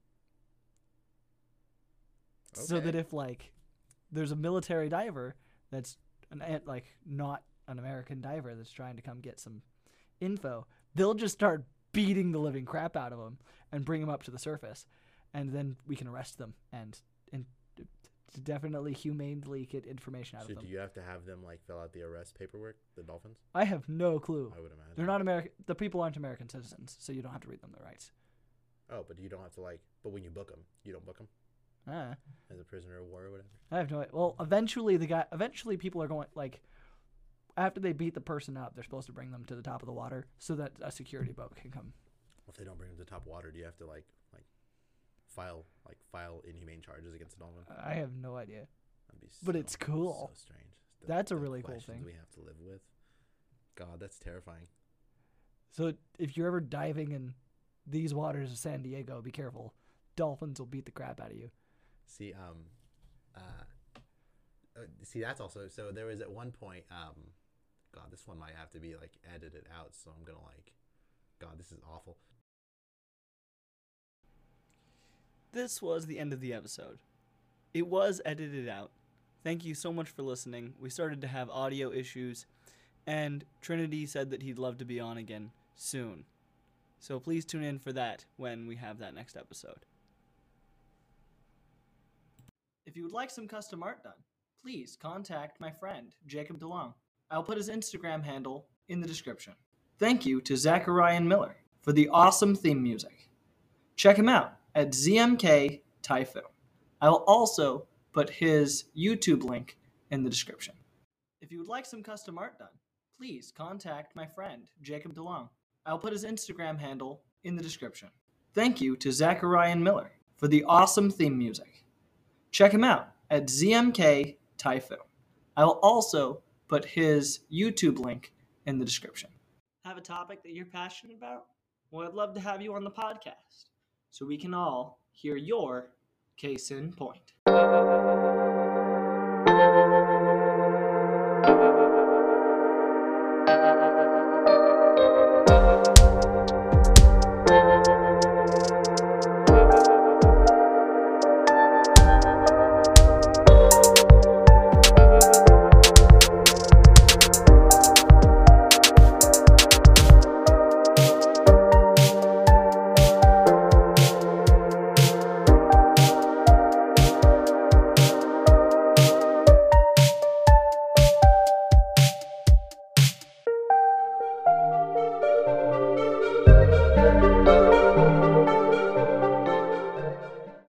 So that if like there's a military diver that's an an- like not an American diver that's trying to come get some info, they'll just start beating the living crap out of him and bring him up to the surface, and then we can arrest them and to definitely humanely get information out of them. So do you have to have them like fill out the arrest paperwork? The dolphins? I have no clue. I would imagine. They're not American. The people aren't American citizens, so you don't have to read them their rights. Oh, but you don't have to like. But when you book them, you don't book them Ah. as a prisoner of war or whatever. I have no idea. Well, eventually the guy. Eventually, people are going like after they beat the person up, they're supposed to bring them to the top of the water so that a security boat can come. Well, if they don't bring them to the top water, do you have to like like file like file inhumane charges against dolphin? I have no idea. That'd be But it's cool. So strange. The- That's a really cool thing. We have to live with. God, that's terrifying. So if you're ever diving in these waters of San Diego, be careful. Dolphins will beat the crap out of you. See, um, uh, uh, see, that's also so. There was at one point, um, God, this one might have to be like edited out. So I'm gonna like, God, this is awful. This was the end of the episode. It was edited out. Thank you so much for listening. We started to have audio issues, and Trinity said that he'd love to be on again soon. So please tune in for that when we have that next episode. If you would like some custom art done, please contact my friend, Jacob DeLong. I'll put his Instagram handle in the description. Thank you to Zachariah and Miller for the awesome theme music. Check him out at ZMK Typhoon. I will also put his YouTube link in the description. If you would like some custom art done, please contact my friend, Jacob DeLong. I'll put his Instagram handle in the description. Thank you to Zachariah and Miller for the awesome theme music. Check him out at ZMK Typhoon. I will also put his YouTube link in the description. Have a topic that you're passionate about? Well, I'd love to have you on the podcast so we can all hear your Kayson Point.